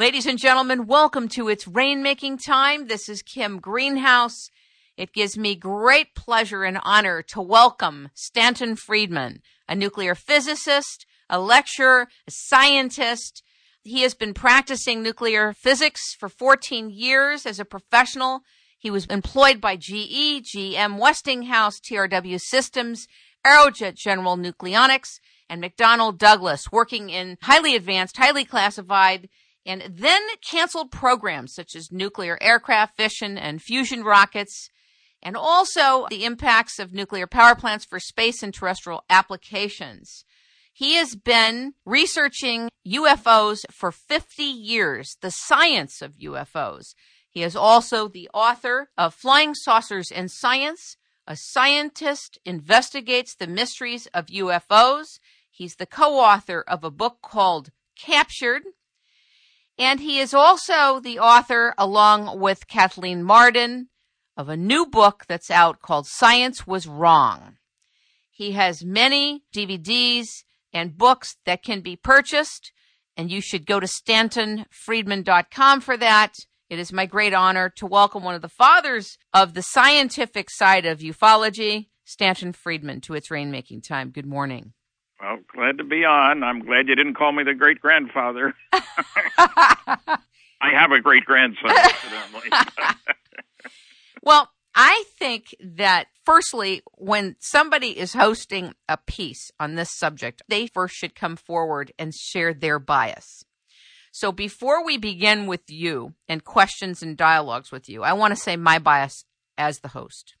Ladies and gentlemen, welcome to It's Rainmaking Time. This is Kim Greenhouse. It gives me great pleasure and honor to welcome Stanton Friedman, a nuclear physicist, a lecturer, a scientist. He has been practicing nuclear physics for 14 years as a professional. He was employed by GE, GM Westinghouse, TRW Systems, Aerojet General Nucleonics, and McDonnell Douglas, working in highly advanced, highly classified, and then canceled programs such as nuclear aircraft, fission, and fusion rockets, and also the impacts of nuclear power plants for space and terrestrial applications. He has been researching UFOs for 50 years, the science of UFOs. He is also the author of Flying Saucers and Science. A scientist investigates the mysteries of UFOs. He's the co author of a book called Captured. And he is also the author, along with Kathleen Marden, of a new book that's out called Science Was Wrong. He has many DVDs and books that can be purchased, and you should go to stantonfriedman.com for that. It is my great honor to welcome one of the fathers of the scientific side of ufology, Stanton Friedman, to its rainmaking time. Good morning. Well, glad to be on. I'm glad you didn't call me the great grandfather. I have a great grandson, incidentally. well, I think that firstly, when somebody is hosting a piece on this subject, they first should come forward and share their bias. So before we begin with you and questions and dialogues with you, I want to say my bias as the host.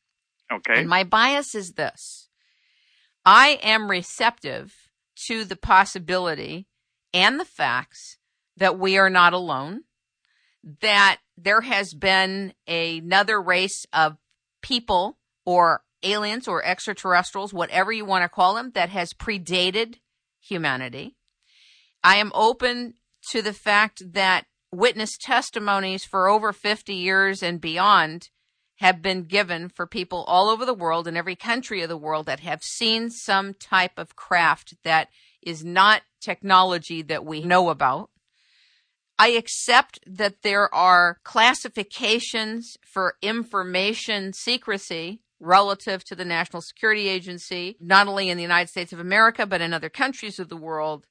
Okay. And my bias is this I am receptive to the possibility and the facts that we are not alone, that there has been another race of people or aliens or extraterrestrials, whatever you want to call them, that has predated humanity. I am open to the fact that witness testimonies for over 50 years and beyond have been given for people all over the world in every country of the world that have seen some type of craft that is not technology that we know about. I accept that there are classifications for information secrecy relative to the National Security Agency, not only in the United States of America, but in other countries of the world.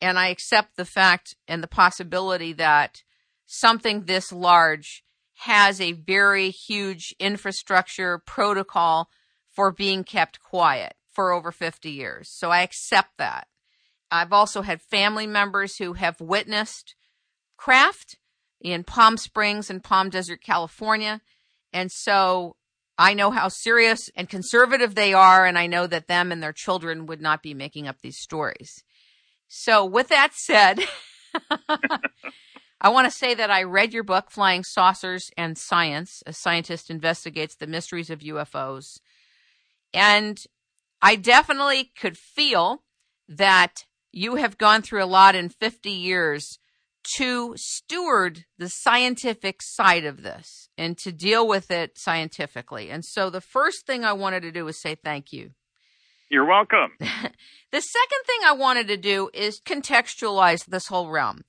And I accept the fact and the possibility that something this large has a very huge infrastructure protocol for being kept quiet for over 50 years. So I accept that. I've also had family members who have witnessed craft in Palm Springs and Palm Desert, California. And so I know how serious and conservative they are, and I know that them and their children would not be making up these stories. So, with that said, I want to say that I read your book, Flying Saucers and Science. A scientist investigates the mysteries of UFOs. And I definitely could feel that you have gone through a lot in 50 years to steward the scientific side of this and to deal with it scientifically. And so the first thing I wanted to do was say thank you. You're welcome. the second thing I wanted to do is contextualize this whole realm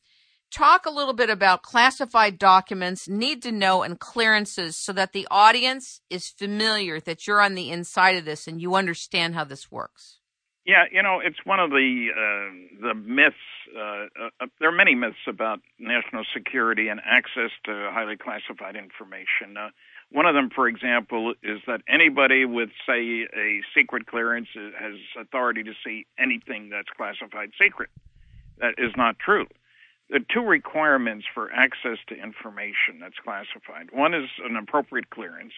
talk a little bit about classified documents, need to know, and clearances so that the audience is familiar that you're on the inside of this and you understand how this works. Yeah, you know, it's one of the uh, the myths. Uh, uh, there are many myths about national security and access to highly classified information. Uh, one of them, for example, is that anybody with, say, a secret clearance has authority to see anything that's classified secret. That is not true the two requirements for access to information that's classified. One is an appropriate clearance,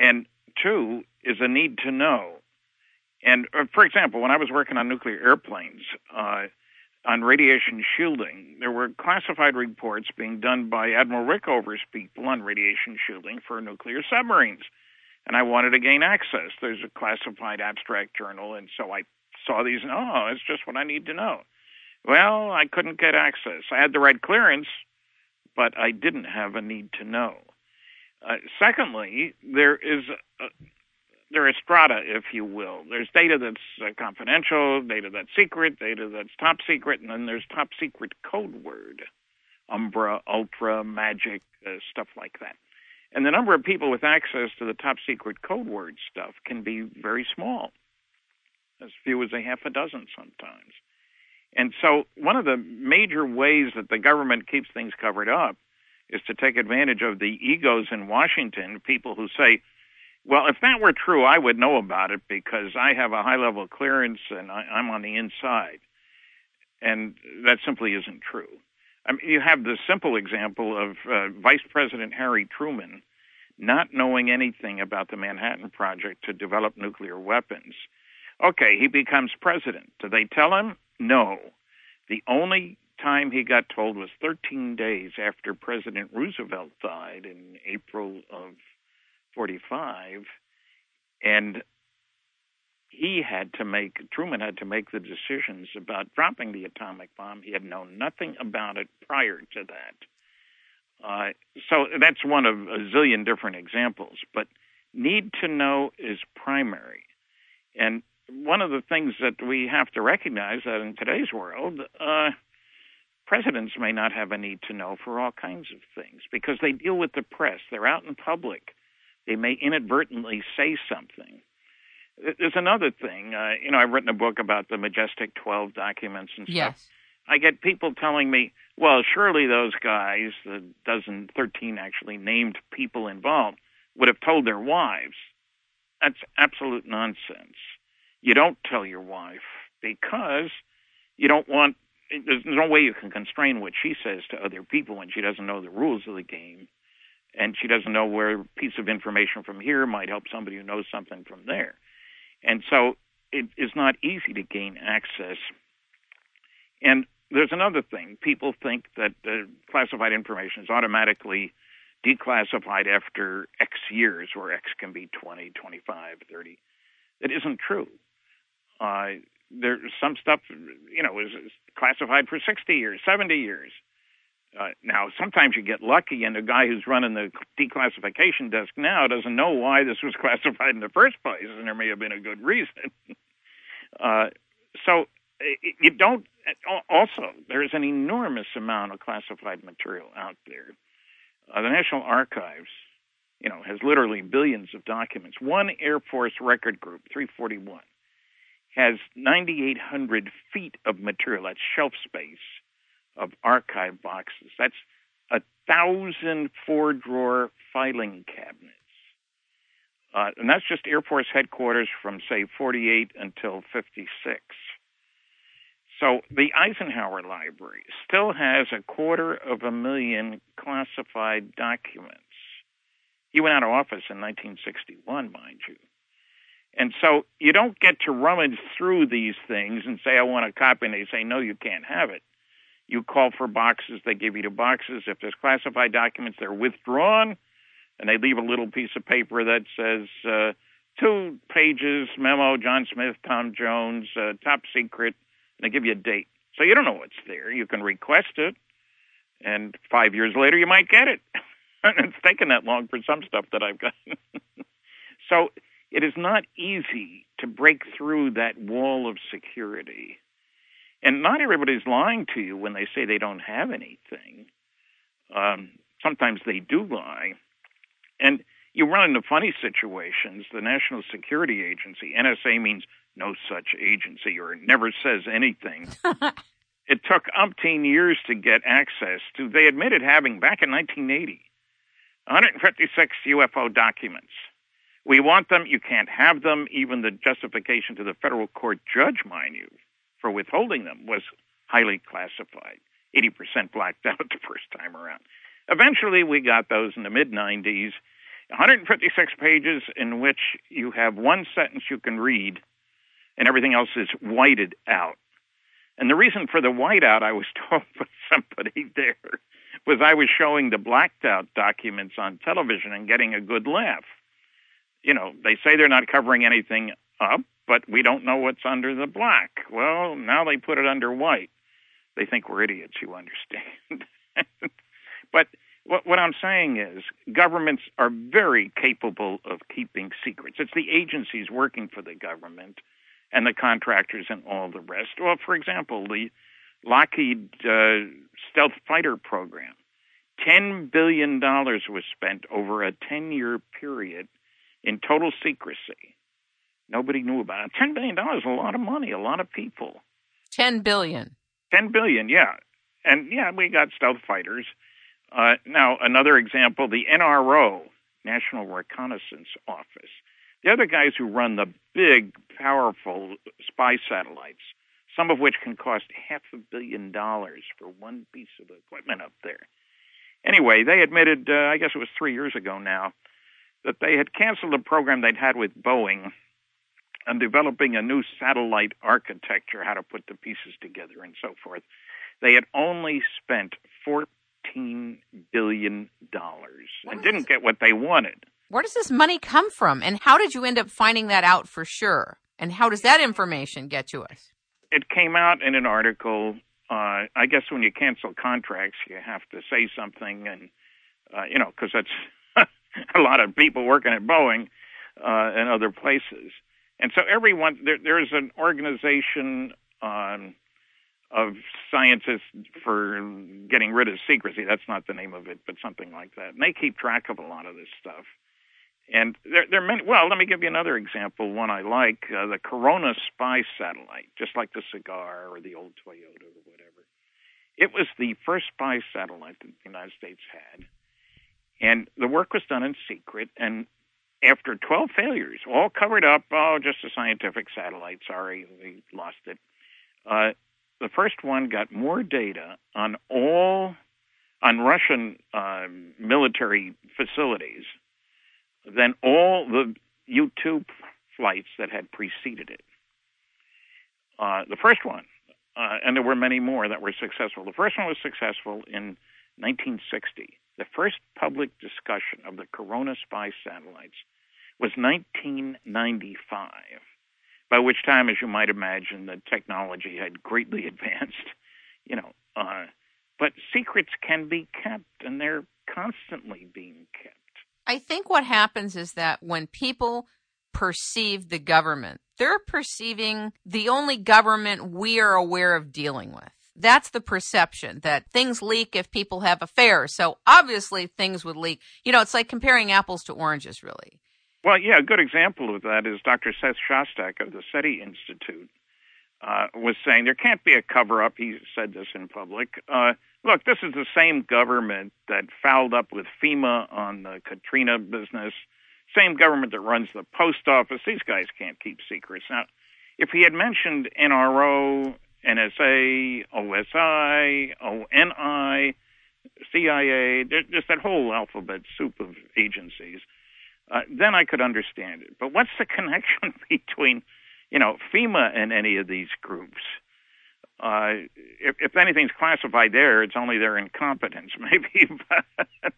and two is a need to know. And uh, for example, when I was working on nuclear airplanes, uh, on radiation shielding, there were classified reports being done by Admiral Rickover's people on radiation shielding for nuclear submarines. And I wanted to gain access. There's a classified abstract journal, and so I saw these, and oh, it's just what I need to know. Well, I couldn't get access. I had the right clearance, but I didn't have a need to know. Uh, secondly, there is a, there is strata, if you will. There's data that's uh, confidential, data that's secret, data that's top secret, and then there's top secret code word. Umbra, Ultra, Magic, uh, stuff like that. And the number of people with access to the top secret code word stuff can be very small, as few as a half a dozen sometimes. And so, one of the major ways that the government keeps things covered up is to take advantage of the egos in Washington, people who say, well, if that were true, I would know about it because I have a high level clearance and I, am on the inside. And that simply isn't true. I mean, you have the simple example of uh, Vice President Harry Truman not knowing anything about the Manhattan Project to develop nuclear weapons. Okay, he becomes president. Do they tell him? No. The only time he got told was 13 days after President Roosevelt died in April of 45. And he had to make, Truman had to make the decisions about dropping the atomic bomb. He had known nothing about it prior to that. Uh, so that's one of a zillion different examples. But need to know is primary. And one of the things that we have to recognize that in today's world, uh, presidents may not have a need to know for all kinds of things because they deal with the press. They're out in public. They may inadvertently say something. There's another thing. Uh, you know, I've written a book about the Majestic 12 documents and stuff. Yes. I get people telling me, well, surely those guys, the dozen, 13 actually named people involved, would have told their wives. That's absolute nonsense. You don't tell your wife because you don't want, there's no way you can constrain what she says to other people when she doesn't know the rules of the game and she doesn't know where a piece of information from here might help somebody who knows something from there. And so it is not easy to gain access. And there's another thing. People think that classified information is automatically declassified after X years, where X can be 20, 25, 30. It isn't true. Uh, there's some stuff, you know, is, classified for 60 years, 70 years. Uh, now, sometimes you get lucky, and the guy who's running the declassification desk now doesn't know why this was classified in the first place, and there may have been a good reason. uh, so you don't. Also, there's an enormous amount of classified material out there. Uh, the National Archives, you know, has literally billions of documents. One Air Force record group, 341, has 9,800 feet of material. That's shelf space of archive boxes. That's a thousand four drawer filing cabinets. Uh, and that's just Air Force headquarters from, say, 48 until 56. So the Eisenhower Library still has a quarter of a million classified documents. He went out of office in 1961, mind you. And so you don't get to rummage through these things and say, I want a copy, and they say, no, you can't have it. You call for boxes, they give you the boxes. If there's classified documents, they're withdrawn, and they leave a little piece of paper that says uh, two pages memo, John Smith, Tom Jones, uh, top secret, and they give you a date. So you don't know what's there. You can request it, and five years later you might get it. it's taken that long for some stuff that I've got. so it is not easy to break through that wall of security and not everybody's lying to you when they say they don't have anything. Um, sometimes they do lie. And you run into funny situations. The National Security Agency, NSA means no such agency, or never says anything. it took umpteen years to get access to, they admitted having back in 1980, 156 UFO documents. We want them, you can't have them. Even the justification to the federal court judge, mind you, for withholding them was highly classified, 80% blacked out the first time around. Eventually, we got those in the mid 90s, 156 pages in which you have one sentence you can read and everything else is whited out. And the reason for the whiteout, I was told by somebody there, was I was showing the blacked out documents on television and getting a good laugh. You know, they say they're not covering anything up, but we don't know what's under the black. Well, now they put it under white. They think we're idiots who understand. but what, what I'm saying is governments are very capable of keeping secrets. It's the agencies working for the government and the contractors and all the rest. Well, for example, the Lockheed uh, stealth fighter program. $10 billion was spent over a 10 year period in total secrecy. Nobody knew about it. $10 billion is a lot of money, a lot of people. 10 billion. 10 billion, yeah. And yeah, we got stealth fighters. Uh, now, another example the NRO, National Reconnaissance Office. The other guys who run the big, powerful spy satellites, some of which can cost half a billion dollars for one piece of equipment up there. Anyway, they admitted, uh, I guess it was three years ago now, that they had canceled a program they'd had with Boeing on developing a new satellite architecture, how to put the pieces together, and so forth. They had only spent $14 billion and didn't get what they wanted. Where does this money come from? And how did you end up finding that out for sure? And how does that information get to us? It came out in an article uh, I guess when you cancel contracts, you have to say something, and uh, you know, because that's a lot of people working at Boeing uh, and other places. And so everyone there, there's an organization um, of scientists for getting rid of secrecy. That's not the name of it, but something like that. And they keep track of a lot of this stuff. And there, there are many. Well, let me give you another example. One I like: uh, the Corona spy satellite, just like the cigar or the old Toyota or whatever. It was the first spy satellite that the United States had, and the work was done in secret. And after 12 failures, all covered up, oh, just a scientific satellite. Sorry, we lost it. Uh, the first one got more data on all on Russian uh, military facilities than all the U-2 flights that had preceded it. Uh, the first one, uh, and there were many more that were successful. The first one was successful in 1960. The first public discussion of the Corona spy satellites was 1995, by which time, as you might imagine, the technology had greatly advanced. You know, uh, but secrets can be kept, and they're constantly being kept. I think what happens is that when people perceive the government, they're perceiving the only government we are aware of dealing with. That's the perception that things leak if people have affairs. So obviously things would leak. You know, it's like comparing apples to oranges, really. Well, yeah, a good example of that is Dr. Seth Shostak of the SETI Institute uh, was saying there can't be a cover up. He said this in public. Uh, look, this is the same government that fouled up with FEMA on the Katrina business, same government that runs the post office. These guys can't keep secrets. Now, if he had mentioned NRO, NSA, OSI, ONI, CIA, just that whole alphabet soup of agencies, uh, then I could understand it. But what's the connection between, you know, FEMA and any of these groups? Uh, if, if anything's classified there, it's only their incompetence, maybe, but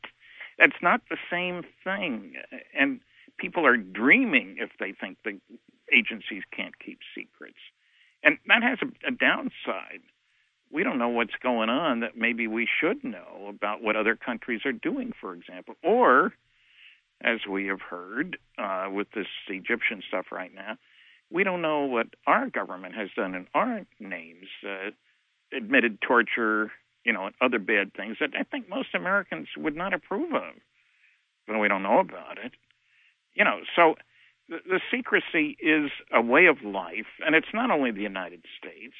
that's not the same thing. And people are dreaming if they think the agencies can't keep secrets. And that has a, a downside. We don't know what's going on that maybe we should know about what other countries are doing, for example. Or, as we have heard uh, with this Egyptian stuff right now, we don't know what our government has done in our names, uh, admitted torture, you know, and other bad things that I think most Americans would not approve of. But we don't know about it. You know, so the, the secrecy is a way of life, and it's not only the United States.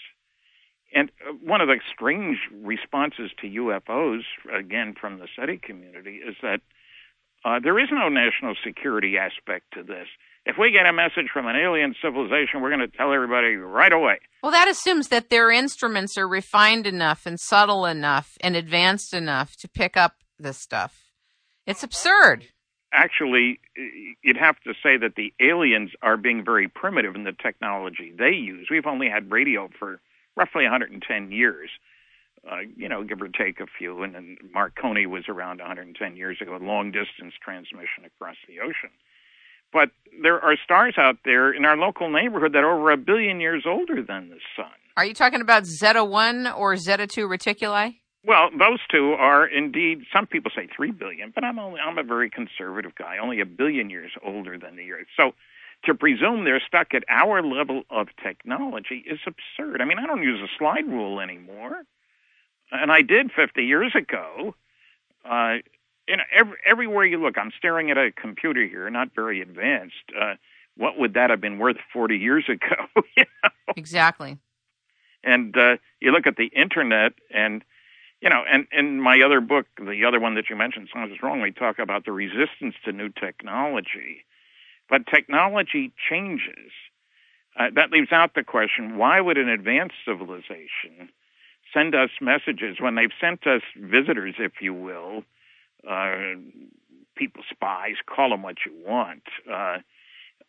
And uh, one of the strange responses to UFOs, again from the SETI community, is that uh, there is no national security aspect to this if we get a message from an alien civilization, we're going to tell everybody right away. Well, that assumes that their instruments are refined enough and subtle enough and advanced enough to pick up this stuff. It's absurd. Actually, you'd have to say that the aliens are being very primitive in the technology they use. We've only had radio for roughly 110 years. Uh, you know, give or take a few, and then Marconi was around 110 years ago, long distance transmission across the ocean. But there are stars out there in our local neighborhood that are over a billion years older than the sun. Are you talking about Zeta 1 or Zeta 2 Reticuli? Well, those two are indeed. Some people say three billion, but I'm only I'm a very conservative guy, only a billion years older than the Earth. So, to presume they're stuck at our level of technology is absurd. I mean, I don't use a slide rule anymore, and I did 50 years ago. Uh, you know, every, everywhere you look, I'm staring at a computer here, not very advanced. Uh, what would that have been worth 40 years ago? you know? Exactly. And uh, you look at the internet, and you know, and in my other book, the other one that you mentioned, Science Wrong, we talk about the resistance to new technology. But technology changes. Uh, that leaves out the question why would an advanced civilization send us messages when they've sent us visitors, if you will, uh, people spies, call them what you want. Uh,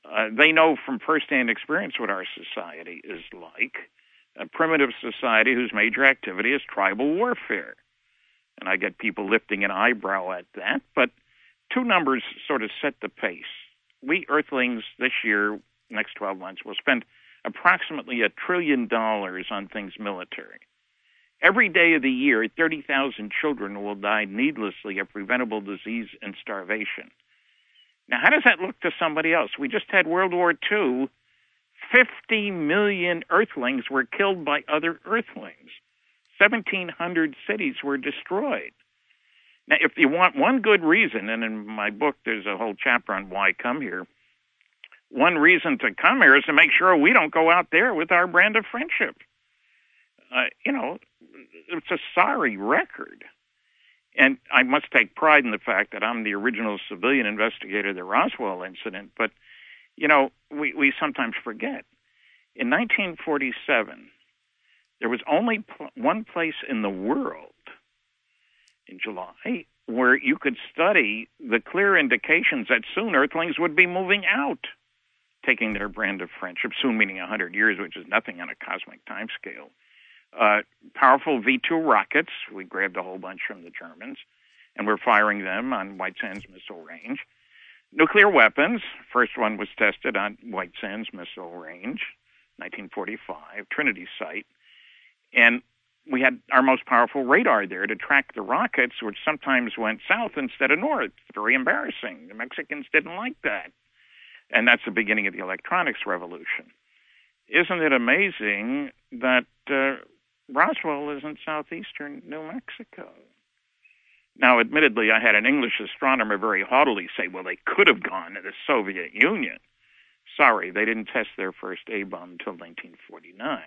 uh, they know from firsthand experience what our society is like a primitive society whose major activity is tribal warfare. And I get people lifting an eyebrow at that, but two numbers sort of set the pace. We Earthlings this year, next 12 months, will spend approximately a trillion dollars on things military. Every day of the year, 30,000 children will die needlessly of preventable disease and starvation. Now, how does that look to somebody else? We just had World War II 50 million Earthlings were killed by other Earthlings. 1,700 cities were destroyed. Now, if you want one good reason, and in my book there's a whole chapter on why come here, one reason to come here is to make sure we don't go out there with our brand of friendship. Uh, you know, it's a sorry record. And I must take pride in the fact that I'm the original civilian investigator of the Roswell incident, but you know, we, we sometimes forget. In 1947, there was only pl- one place in the world in July where you could study the clear indications that soon Earthlings would be moving out, taking their brand of friendship, soon meaning 100 years, which is nothing on a cosmic time scale. Uh, powerful V 2 rockets, we grabbed a whole bunch from the Germans, and we're firing them on White Sands Missile Range. Nuclear weapons. First one was tested on White Sands Missile Range, 1945, Trinity Site. And we had our most powerful radar there to track the rockets, which sometimes went south instead of north. Very embarrassing. The Mexicans didn't like that. And that's the beginning of the electronics revolution. Isn't it amazing that uh, Roswell is in southeastern New Mexico? Now, admittedly, I had an English astronomer very haughtily say, well, they could have gone to the Soviet Union. Sorry, they didn't test their first A bomb until 1949.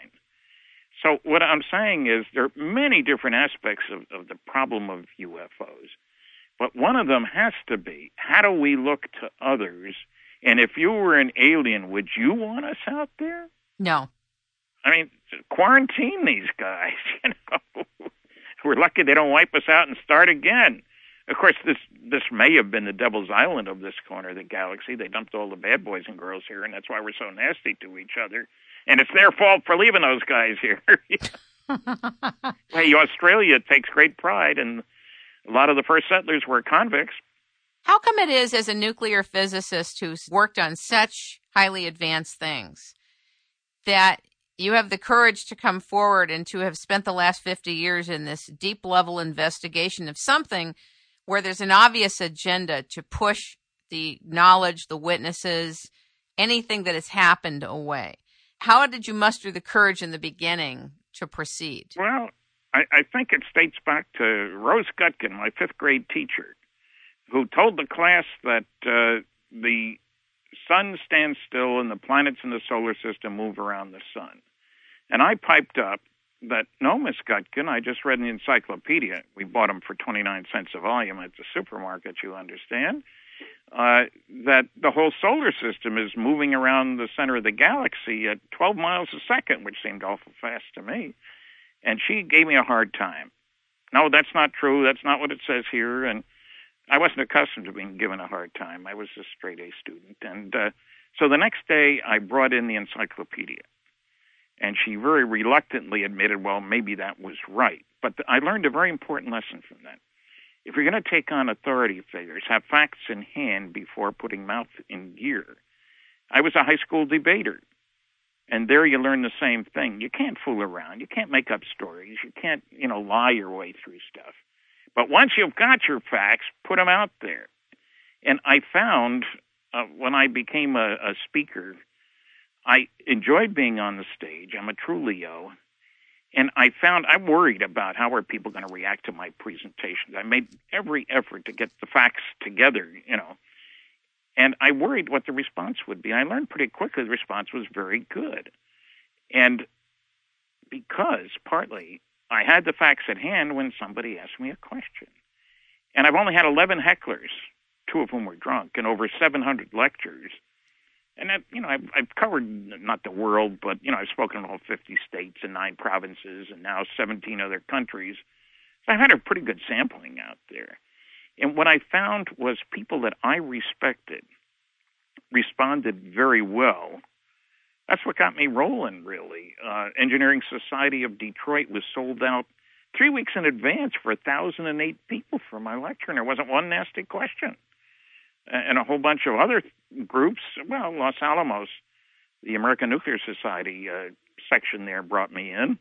So, what I'm saying is there are many different aspects of, of the problem of UFOs. But one of them has to be how do we look to others? And if you were an alien, would you want us out there? No. I mean, quarantine these guys, you know. We're lucky they don't wipe us out and start again. Of course, this this may have been the devil's island of this corner of the galaxy. They dumped all the bad boys and girls here, and that's why we're so nasty to each other. And it's their fault for leaving those guys here. hey, Australia takes great pride, and a lot of the first settlers were convicts. How come it is, as a nuclear physicist who's worked on such highly advanced things, that you have the courage to come forward and to have spent the last 50 years in this deep level investigation of something where there's an obvious agenda to push the knowledge, the witnesses, anything that has happened away. How did you muster the courage in the beginning to proceed? Well, I, I think it dates back to Rose Gutkin, my fifth grade teacher, who told the class that uh, the sun stands still and the planets in the solar system move around the sun. And I piped up that no, Miss Gutkin, I just read in the encyclopedia. We bought them for 29 cents a volume at the supermarket, you understand. Uh, that the whole solar system is moving around the center of the galaxy at 12 miles a second, which seemed awful fast to me. And she gave me a hard time. No, that's not true. That's not what it says here. And I wasn't accustomed to being given a hard time. I was a straight A student. And uh, so the next day, I brought in the encyclopedia. And she very reluctantly admitted, well, maybe that was right. But I learned a very important lesson from that. If you're going to take on authority figures, have facts in hand before putting mouth in gear. I was a high school debater. And there you learn the same thing. You can't fool around. You can't make up stories. You can't, you know, lie your way through stuff. But once you've got your facts, put them out there. And I found uh, when I became a, a speaker, I enjoyed being on the stage. I'm a true Leo. And I found I'm worried about how are people going to react to my presentations. I made every effort to get the facts together, you know. And I worried what the response would be. I learned pretty quickly the response was very good. And because partly I had the facts at hand when somebody asked me a question. And I've only had 11 hecklers, two of whom were drunk, and over 700 lectures. And that, you know, I've, I've covered not the world, but you know, I've spoken in all 50 states and nine provinces, and now 17 other countries. So I've had a pretty good sampling out there. And what I found was people that I respected responded very well. That's what got me rolling, really. Uh, Engineering Society of Detroit was sold out three weeks in advance for 1,008 people for my lecture, and there wasn't one nasty question. And a whole bunch of other groups, well, Los Alamos, the American Nuclear Society uh, section there brought me in.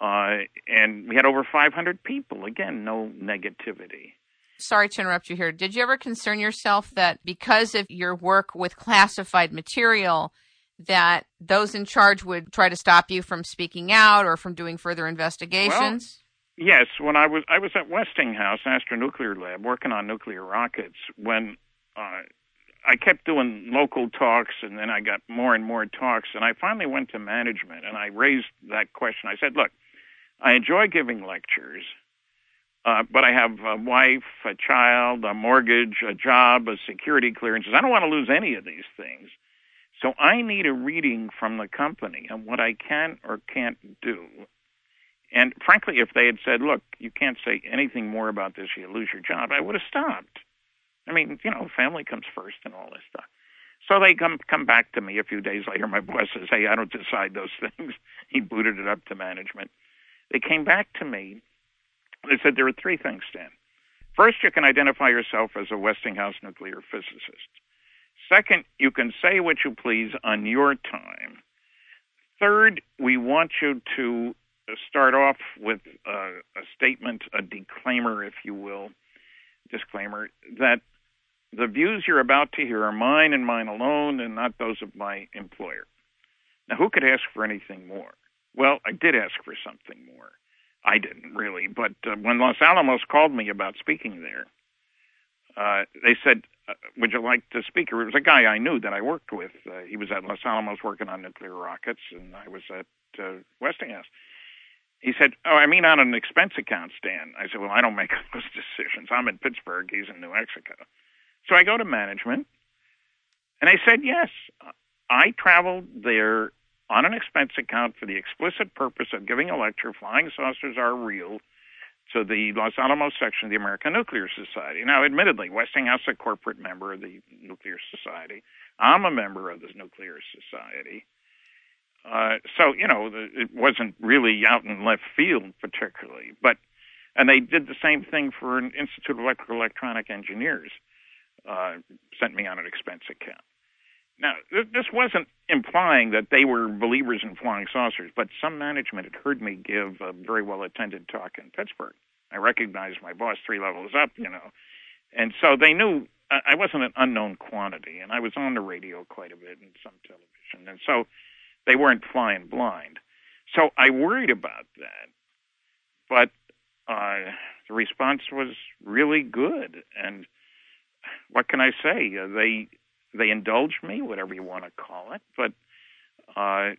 Uh, and we had over 500 people. Again, no negativity. Sorry to interrupt you here. Did you ever concern yourself that because of your work with classified material, that those in charge would try to stop you from speaking out or from doing further investigations? Well, yes, when I was I was at Westinghouse Astronuclear Lab working on nuclear rockets when uh, I kept doing local talks and then I got more and more talks and I finally went to management and I raised that question. I said, "Look, I enjoy giving lectures, uh, but I have a wife, a child, a mortgage, a job, a security clearances. I don't want to lose any of these things." So I need a reading from the company on what I can or can't do. And frankly, if they had said, look, you can't say anything more about this, you lose your job, I would have stopped. I mean, you know, family comes first and all this stuff. So they come come back to me a few days later. My boss says, "Hey, I don't decide those things." he booted it up to management. They came back to me. They said there are three things, Stan. First, you can identify yourself as a Westinghouse nuclear physicist. Second, you can say what you please on your time. Third, we want you to start off with a, a statement, a declaimer, if you will, disclaimer, that the views you're about to hear are mine and mine alone and not those of my employer. Now, who could ask for anything more? Well, I did ask for something more. I didn't really, but uh, when Los Alamos called me about speaking there, uh, they said, uh, "Would you like to speak?" It was a guy I knew that I worked with. Uh, he was at Los Alamos working on nuclear rockets, and I was at uh, Westinghouse. He said, "Oh, I mean on an expense account, Stan." I said, "Well, I don't make those decisions. I'm in Pittsburgh. He's in New Mexico." So I go to management, and they said, "Yes, I traveled there on an expense account for the explicit purpose of giving a lecture. Flying saucers are real." to the Los Alamos section of the American Nuclear Society. Now, admittedly, Westinghouse is a corporate member of the Nuclear Society. I'm a member of the Nuclear Society. Uh, so, you know, the, it wasn't really out in left field particularly. But, and they did the same thing for an Institute of Electrical Electronic Engineers, uh, sent me on an expense account. Now, this wasn't implying that they were believers in flying saucers, but some management had heard me give a very well attended talk in Pittsburgh. I recognized my boss three levels up, you know. And so they knew I wasn't an unknown quantity, and I was on the radio quite a bit and some television. And so they weren't flying blind. So I worried about that. But uh, the response was really good. And what can I say? Uh, they they indulged me, whatever you want to call it. But uh,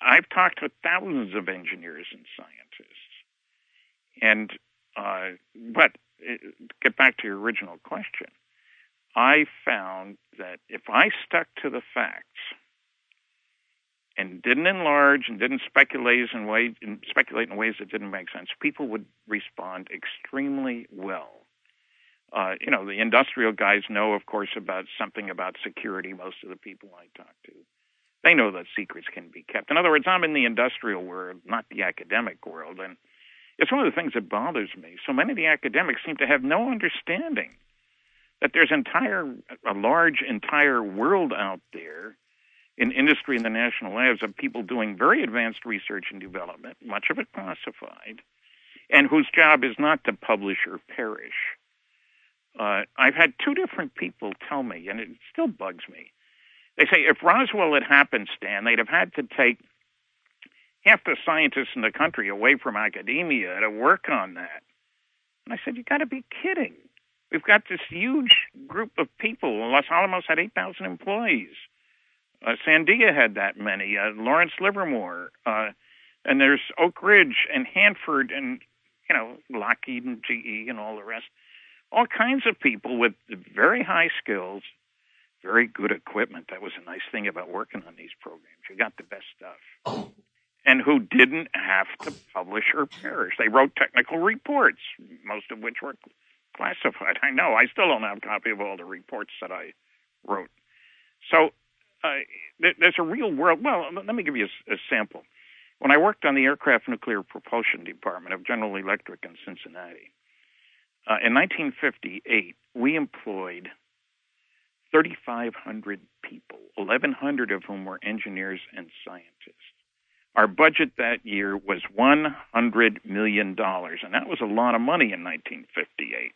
I've talked to thousands of engineers and scientists, and uh, but uh, get back to your original question. I found that if I stuck to the facts and didn't enlarge and didn't speculate in ways speculate in ways that didn't make sense, people would respond extremely well uh, you know, the industrial guys know, of course, about something about security. Most of the people I talk to, they know that secrets can be kept. In other words, I'm in the industrial world, not the academic world, and it's one of the things that bothers me. So many of the academics seem to have no understanding that there's entire a large entire world out there in industry and the national labs of people doing very advanced research and development, much of it classified, and whose job is not to publish or perish Uh, I've had two different people tell me, and it still bugs me. They say if Roswell had happened, Stan, they'd have had to take half the scientists in the country away from academia to work on that. And I said, you got to be kidding. We've got this huge group of people. Los Alamos had 8,000 employees. Uh, Sandia had that many. Uh, Lawrence Livermore. Uh, and there's Oak Ridge and Hanford and, you know, Lockheed and GE and all the rest. All kinds of people with very high skills, very good equipment. That was a nice thing about working on these programs. You got the best stuff. And who didn't have to publish or perish. They wrote technical reports, most of which were classified. I know. I still don't have a copy of all the reports that I wrote. So uh, there's a real world. Well, let me give you a, a sample. When I worked on the aircraft nuclear propulsion department of General Electric in Cincinnati, uh, in 1958, we employed 3,500 people, 1,100 of whom were engineers and scientists. Our budget that year was $100 million, and that was a lot of money in 1958.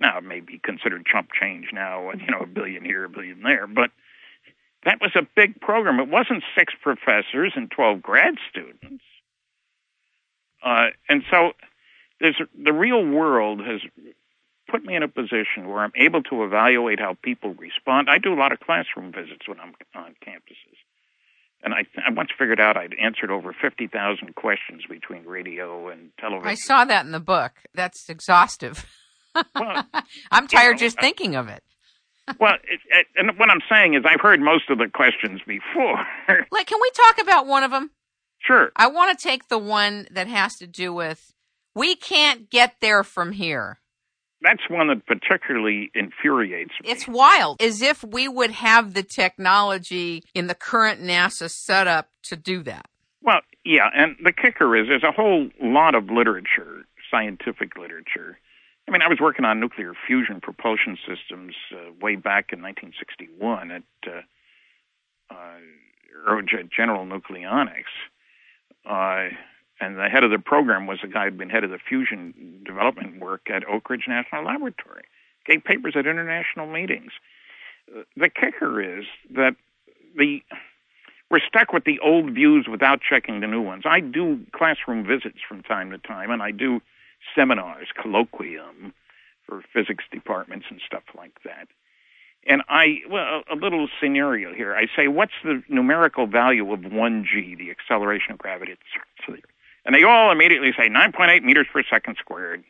Now, it may be considered chump change now, you know, a billion here, a billion there, but that was a big program. It wasn't six professors and 12 grad students. Uh, and so the real world has put me in a position where I'm able to evaluate how people respond. I do a lot of classroom visits when I'm on campuses. And I, I once figured out I'd answered over 50,000 questions between radio and television. I saw that in the book. That's exhaustive. Well, I'm tired you know, just thinking of it. Well, it, it, and what I'm saying is I've heard most of the questions before. like, can we talk about one of them? Sure. I want to take the one that has to do with we can't get there from here that's one that particularly infuriates me. It's wild, as if we would have the technology in the current NASA setup to do that. Well, yeah, and the kicker is there's a whole lot of literature, scientific literature. I mean, I was working on nuclear fusion propulsion systems uh, way back in 1961 at uh, uh, General Nucleonics. Uh, and the head of the program was a guy who'd been head of the fusion development work at Oak Ridge National Laboratory. Gave papers at international meetings. The kicker is that the we're stuck with the old views without checking the new ones. I do classroom visits from time to time, and I do seminars, colloquium for physics departments and stuff like that. And I, well, a little scenario here. I say, what's the numerical value of 1g, the acceleration of gravity and they all immediately say 9.8 meters per second squared.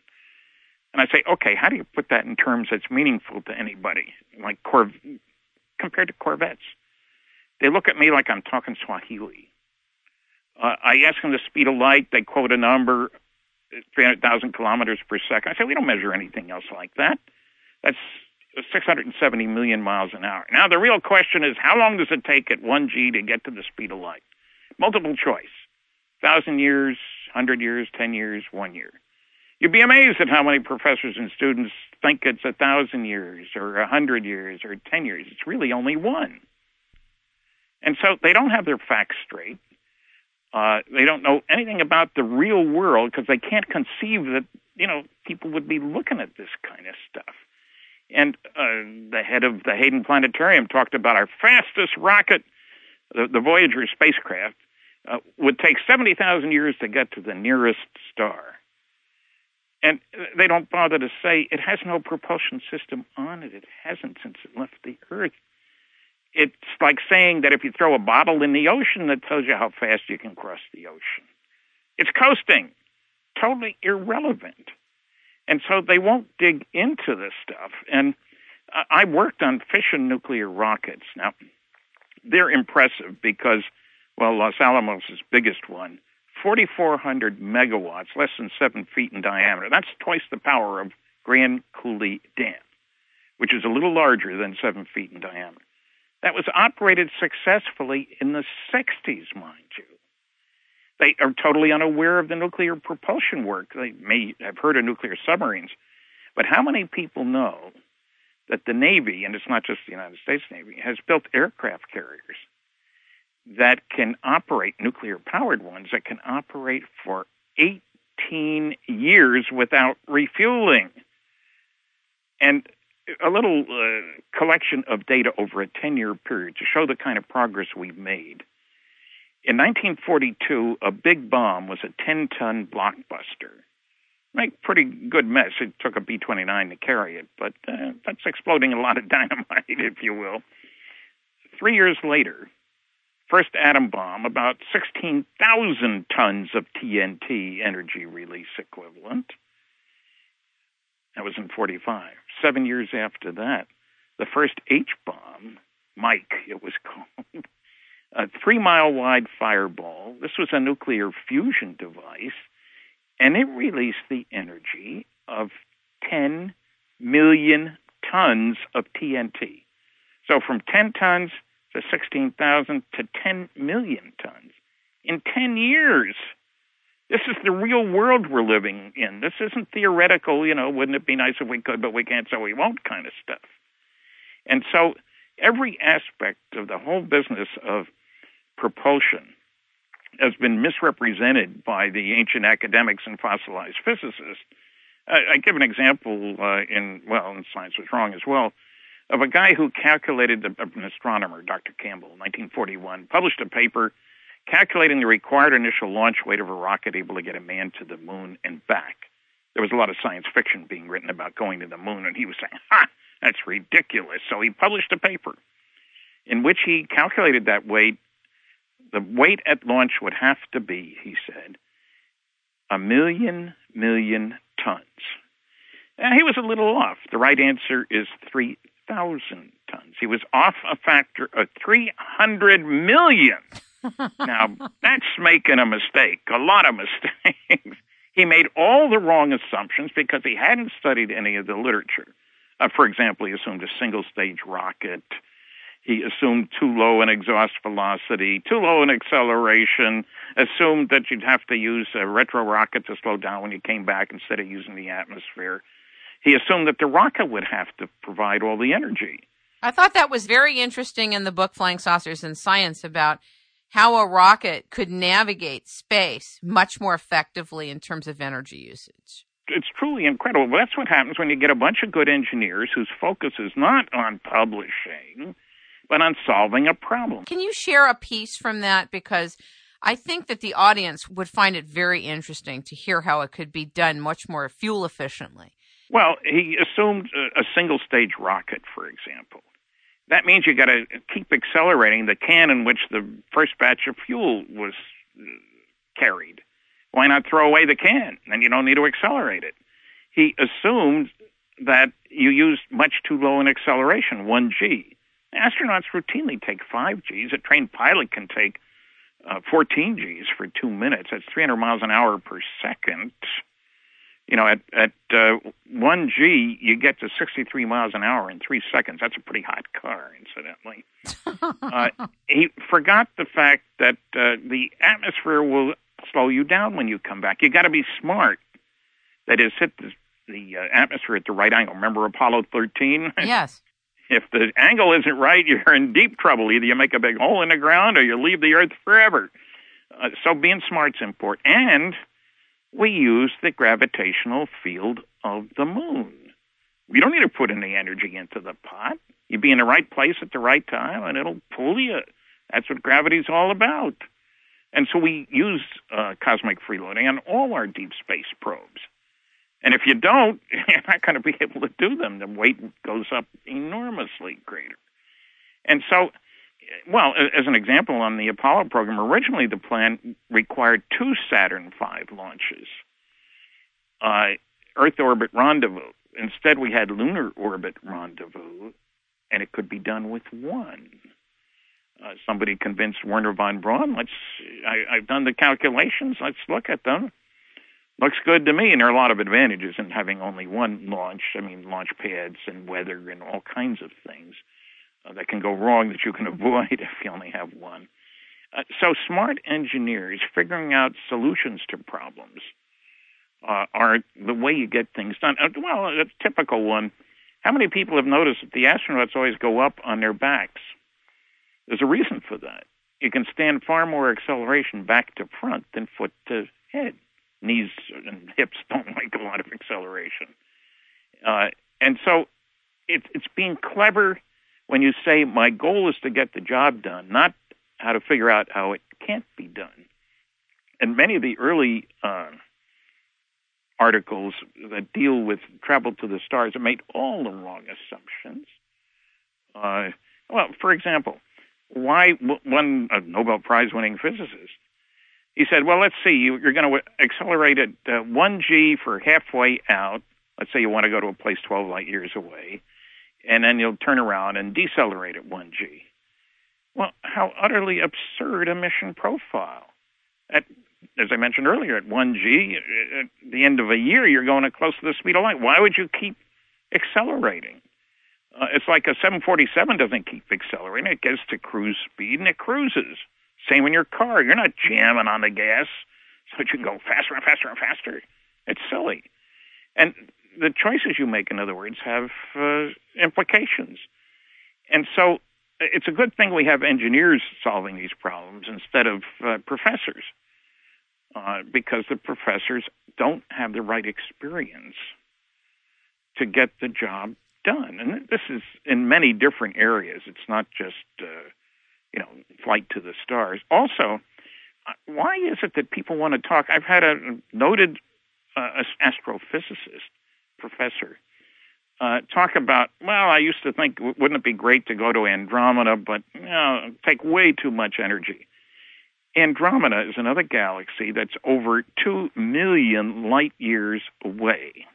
And I say, okay, how do you put that in terms that's meaningful to anybody, like Corv- compared to Corvettes? They look at me like I'm talking Swahili. Uh, I ask them the speed of light. They quote a number, 300,000 kilometers per second. I say, we don't measure anything else like that. That's 670 million miles an hour. Now, the real question is, how long does it take at 1G to get to the speed of light? Multiple choice thousand years, hundred years, ten years, one year. You'd be amazed at how many professors and students think it's a thousand years or a hundred years or ten years. It's really only one. And so they don't have their facts straight. Uh, they don't know anything about the real world because they can't conceive that you know people would be looking at this kind of stuff. And uh, the head of the Hayden Planetarium talked about our fastest rocket, the, the Voyager spacecraft, uh, would take 70,000 years to get to the nearest star. And they don't bother to say it has no propulsion system on it. It hasn't since it left the Earth. It's like saying that if you throw a bottle in the ocean, that tells you how fast you can cross the ocean. It's coasting. Totally irrelevant. And so they won't dig into this stuff. And I worked on fission nuclear rockets. Now, they're impressive because – well, Los Alamos' is biggest one, 4,400 megawatts, less than seven feet in diameter. That's twice the power of Grand Coulee Dam, which is a little larger than seven feet in diameter. That was operated successfully in the 60s, mind you. They are totally unaware of the nuclear propulsion work. They may have heard of nuclear submarines, but how many people know that the Navy, and it's not just the United States Navy, has built aircraft carriers that can operate, nuclear powered ones, that can operate for 18 years without refueling. And a little uh, collection of data over a 10 year period to show the kind of progress we've made. In 1942, a big bomb was a 10 ton blockbuster. Make pretty good mess. It took a B 29 to carry it, but uh, that's exploding a lot of dynamite, if you will. Three years later, first atom bomb, about 16,000 tons of TNT energy release equivalent. That was in 45. Seven years after that, the first H bomb, Mike, it was called, a three mile wide fireball. This was a nuclear fusion device, and it released the energy of 10 million tons of TNT. So from 10 tons to 16,000 to 10 million tons in 10 years. This is the real world we're living in. This isn't theoretical, you know, wouldn't it be nice if we could, but we can't, so we won't kind of stuff. And so every aspect of the whole business of propulsion has been misrepresented by the ancient academics and fossilized physicists. I, I give an example uh, in, well, in science was wrong as well of a guy who calculated, the, an astronomer, Dr. Campbell, 1941, published a paper calculating the required initial launch weight of a rocket able to get a man to the moon and back. There was a lot of science fiction being written about going to the moon, and he was saying, ha, that's ridiculous. So he published a paper in which he calculated that weight. The weight at launch would have to be, he said, a million million tons. And he was a little off. The right answer is three thousand tons. He was off a factor of 300 million. Now, that's making a mistake, a lot of mistakes. he made all the wrong assumptions because he hadn't studied any of the literature. Uh, for example, he assumed a single stage rocket. He assumed too low an exhaust velocity, too low an acceleration, assumed that you'd have to use a retro rocket to slow down when you came back instead of using the atmosphere he assumed that the rocket would have to provide all the energy. I thought that was very interesting in the book Flying Saucers and Science about how a rocket could navigate space much more effectively in terms of energy usage. It's truly incredible. Well, that's what happens when you get a bunch of good engineers whose focus is not on publishing, but on solving a problem. Can you share a piece from that? Because I think that the audience would find it very interesting to hear how it could be done much more fuel efficiently. Well, he assumed a single stage rocket, for example. That means you got to keep accelerating the can in which the first batch of fuel was uh, carried. Why not throw away the can? Then you don't need to accelerate it. He assumed that you used much too low an acceleration, 1g. Astronauts routinely take 5 Gs. A trained pilot can take uh, 14 Gs for two minutes. That's 300 miles an hour per second you know, at at uh, one G, you get to 63 miles an hour in three seconds. That's a pretty hot car, incidentally. uh, he forgot the fact that uh, the atmosphere will slow you down when you come back. You got to be smart. That is, hit the, the uh, atmosphere at the right angle. Remember Apollo 13? Yes. if the angle isn't right, you're in deep trouble. Either you make a big hole in the ground or you leave the Earth forever. Uh, so being smart's important. And we use the gravitational field of the moon. You don't need to put any energy into the pot. You be in the right place at the right time, and it'll pull you. That's what gravity's all about. And so we use uh, cosmic freeloading on all our deep space probes. And if you don't, you're not going to be able to do them. The weight goes up enormously greater. And so well, as an example, on the Apollo program, originally the plan required two Saturn V launches, uh, Earth orbit rendezvous. Instead, we had lunar orbit rendezvous, and it could be done with one. Uh, somebody convinced Wernher von Braun. Let's. I, I've done the calculations. Let's look at them. Looks good to me, and there are a lot of advantages in having only one launch. I mean, launch pads and weather and all kinds of things uh, that can go wrong that you can avoid if you only have one. Uh, so smart engineers figuring out solutions to problems uh, are the way you get things done. Uh, well, a typical one. How many people have noticed that the astronauts always go up on their backs? There's a reason for that. You can stand far more acceleration back to front than foot to head. Knees and hips don't like a lot of acceleration. Uh, And so it's it's being clever when you say my goal is to get the job done, not how to figure out how it can't be done. And many of the early uh, articles that deal with travel to the stars have made all the wrong assumptions. Uh, well, for example, why one Nobel Prize winning physicist he said, well, let's see, you, are going to accelerate at uh, 1g for halfway out. Let's say you want to go to a place 12 light years away, and then you'll turn around and decelerate at 1g. Well, how utterly absurd a mission profile. At, as I mentioned earlier, at 1g, at the end of a year, you're going close to the speed of light. Why would you keep accelerating? Uh, it's like a 747 doesn't keep accelerating. It gets to cruise speed and it cruises. Same in your car. You're not jamming on the gas so that you can go faster and faster and faster. It's silly. And the choices you make, in other words, have uh, implications. And so it's a good thing we have engineers solving these problems instead of uh, professors, uh, because the professors don't have the right experience to get the job done. And this is in many different areas. It's not just uh, you know, flight to the stars. Also, uh, why is it that people want to talk? I've had a noted uh, astrophysicist professor uh, talk about. Well, I used to think, wouldn't it be great to go to Andromeda, but you know, take way too much energy. Andromeda is another galaxy that's over two million light years away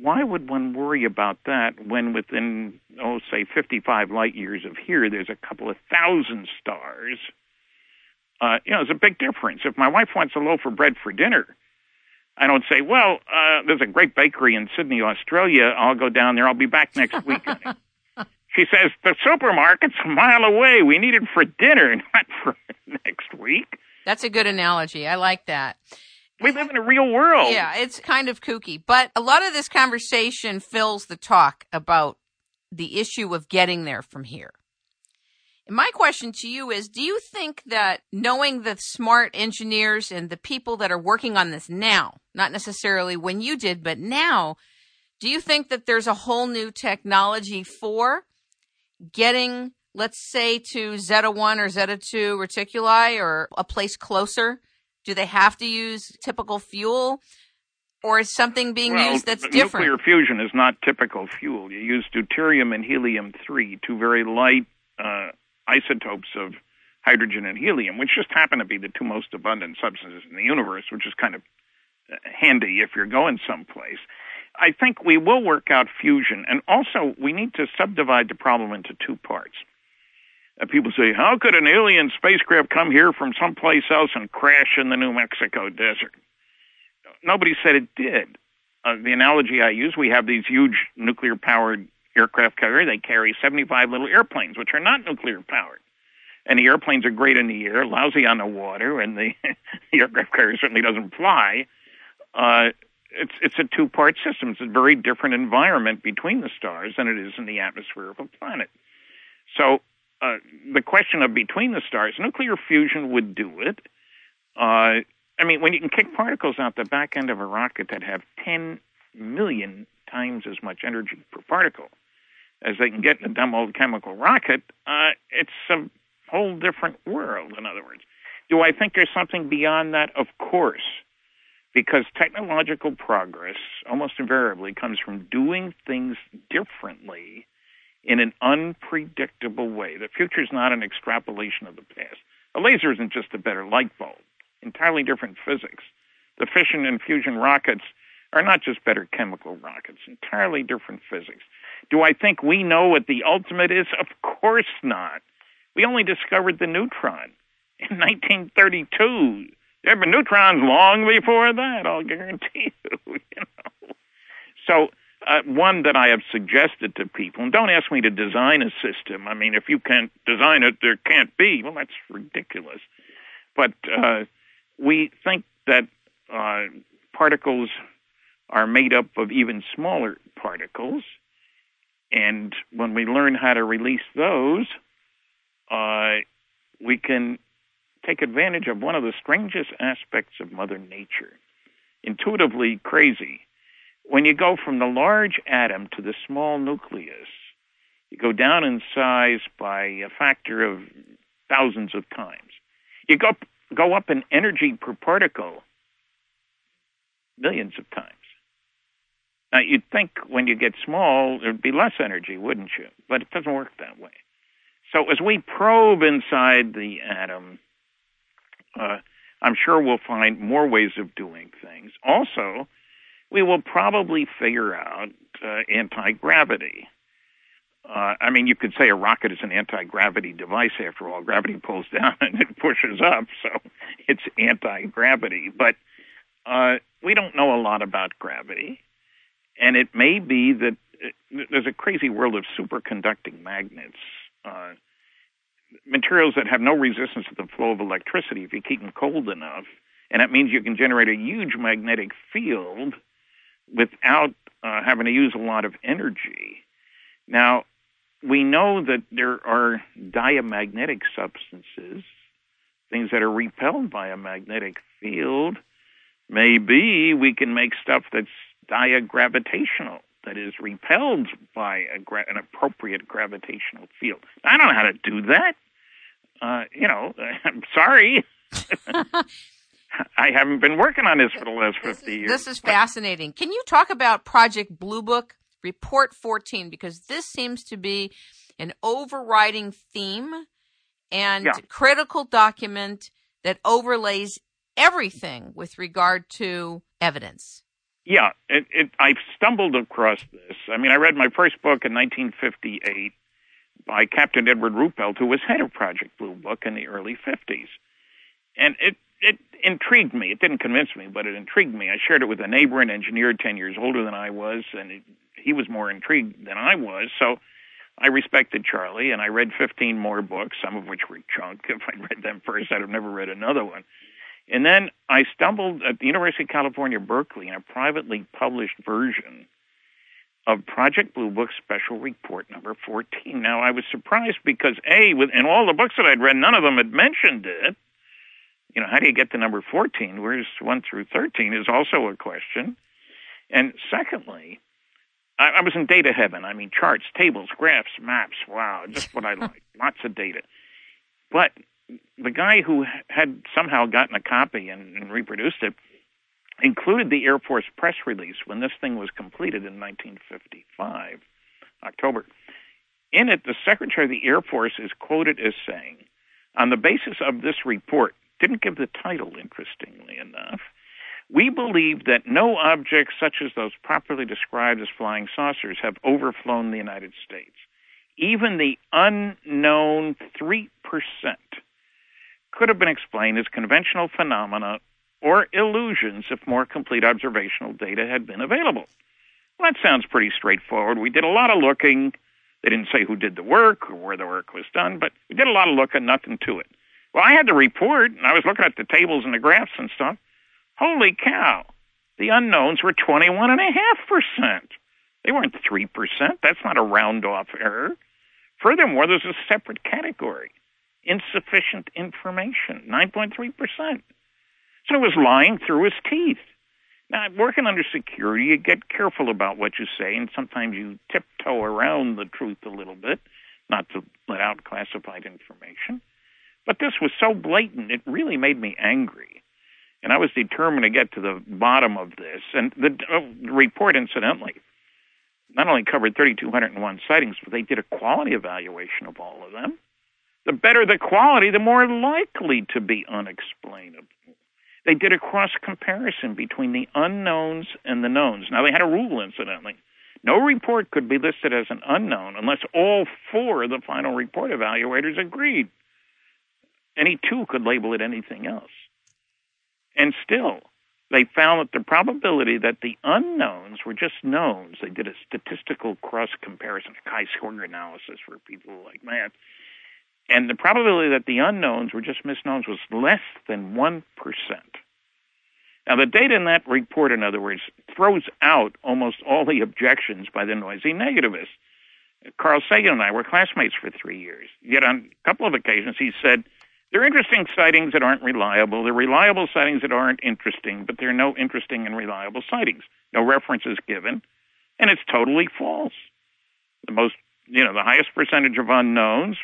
why would one worry about that when within, oh, say 55 light years of here, there's a couple of thousand stars? Uh, you know, there's a big difference. If my wife wants a loaf of bread for dinner, I don't say, well, uh, there's a great bakery in Sydney, Australia. I'll go down there. I'll be back next week. she says, the supermarket's a mile away. We need it for dinner, not for next week. That's a good analogy. I like that. We live in a real world. Yeah, it's kind of kooky. But a lot of this conversation fills the talk about the issue of getting there from here. My question to you is Do you think that knowing the smart engineers and the people that are working on this now, not necessarily when you did, but now, do you think that there's a whole new technology for getting, let's say, to Zeta 1 or Zeta 2 Reticuli or a place closer do they have to use typical fuel? Or is something being well, used that's different? Nuclear fusion is not typical fuel. You use deuterium and helium 3, two very light uh, isotopes of hydrogen and helium, which just happen to be the two most abundant substances in the universe, which is kind of uh, handy if you're going someplace. I think we will work out fusion, and also we need to subdivide the problem into two parts. And people say, how could an alien spacecraft come here from someplace else and crash in the New Mexico desert? Nobody said it did. Uh, the analogy I use, we have these huge nuclear powered aircraft carrier. They carry 75 little airplanes, which are not nuclear powered. And the airplanes are great in the air, lousy on the water, and the, the aircraft carrier certainly doesn't fly. Uh, it's it's a two part system. It's a very different environment between the stars than it is in the atmosphere of a planet. So uh, the question of between the stars, nuclear fusion would do it. Uh, I mean, when you can kick particles out the back end of a rocket that have 10 million times as much energy per particle as they can get in a dumb old chemical rocket, uh, it's a whole different world, in other words. Do I think there's something beyond that? Of course. Because technological progress almost invariably comes from doing things differently in an unpredictable way. The future is not an extrapolation of the past. A laser isn't just a better light bulb, entirely different physics. The fission and fusion rockets are not just better chemical rockets, entirely different physics. Do I think we know what the ultimate is? Of course not. We only discovered the neutron in 1932. There have been neutrons long before that, I'll guarantee you. you know? So uh, one that I have suggested to people, and don't ask me to design a system. I mean, if you can't design it, there can't be. Well, that's ridiculous. But uh, we think that uh, particles are made up of even smaller particles, and when we learn how to release those, uh, we can take advantage of one of the strangest aspects of Mother Nature. Intuitively crazy when you go from the large atom to the small nucleus, you go down in size by a factor of thousands of times. You go go up in energy per particle millions of times. Now, you'd think when you get small, there'd be less energy, wouldn't you? But it doesn't work that way. So as we probe inside the atom, uh, I'm sure we'll find more ways of doing things. Also, we will probably figure out uh, anti gravity. Uh, I mean, you could say a rocket is an anti gravity device after all. Gravity pulls down and it pushes up, so it's anti gravity. But uh, we don't know a lot about gravity. And it may be that uh, there's a crazy world of superconducting magnets, uh, materials that have no resistance to the flow of electricity if you keep them cold enough. And that means you can generate a huge magnetic field without uh, having to use a lot of energy. Now, we know that there are diamagnetic substances, things that are repelled by a magnetic field. Maybe we can make stuff that's diagravitational, that is repelled by gra- an appropriate gravitational field. I don't know how to do that. Uh, you know, I'm sorry. I haven't been working on this for the last 50 years. This is fascinating. Can you talk about Project Blue Book Report 14? Because this seems to be an overriding theme and yeah. critical document that overlays everything with regard to evidence. Yeah, it, it, I stumbled across this. I mean, I read my first book in 1958 by Captain Edward Ruppelt, who was head of Project Blue Book in the early 50s. And it it intrigued me. It didn't convince me, but it intrigued me. I shared it with a neighbor, an engineer 10 years older than I was, and it, he was more intrigued than I was. So I respected Charlie, and I read 15 more books, some of which were junk. If I'd read them first, I'd have never read another one. And then I stumbled at the University of California, Berkeley, in a privately published version of Project Blue Book Special Report Number 14. Now, I was surprised because, A, in all the books that I'd read, none of them had mentioned it you know, how do you get to number 14? Where's 1 through 13 is also a question. And secondly, I, I was in data heaven. I mean, charts, tables, graphs, maps. Wow, just what I like. Lots of data. But the guy who had somehow gotten a copy and, and reproduced it included the Air Force press release when this thing was completed in 1955, October. In it, the Secretary of the Air Force is quoted as saying, on the basis of this report, didn't give the title, interestingly enough. We believe that no objects such as those properly described as flying saucers have overflown the United States. Even the unknown 3% could have been explained as conventional phenomena or illusions if more complete observational data had been available. Well, that sounds pretty straightforward. We did a lot of looking. They didn't say who did the work or where the work was done, but we did a lot of looking, nothing to it. Well, I had the report, and I was looking at the tables and the graphs and stuff. Holy cow! The unknowns were 21.5%. They weren't 3%. That's not a round off error. Furthermore, there's a separate category insufficient information, 9.3%. So he was lying through his teeth. Now, working under security, you get careful about what you say, and sometimes you tiptoe around the truth a little bit, not to let out classified information. But this was so blatant, it really made me angry. And I was determined to get to the bottom of this. And the, uh, the report, incidentally, not only covered 3,201 sightings, but they did a quality evaluation of all of them. The better the quality, the more likely to be unexplainable. They did a cross comparison between the unknowns and the knowns. Now, they had a rule, incidentally. No report could be listed as an unknown unless all four of the final report evaluators agreed. Any two could label it anything else. And still, they found that the probability that the unknowns were just knowns, they did a statistical cross comparison, a chi square analysis for people like math, and the probability that the unknowns were just misknowns was less than 1%. Now, the data in that report, in other words, throws out almost all the objections by the noisy negativists. Carl Sagan and I were classmates for three years. Yet on a couple of occasions, he said, they're interesting sightings that aren't reliable. They're reliable sightings that aren't interesting, but there are no interesting and reliable sightings. no references given, and it's totally false. The most, you know, the highest percentage of unknowns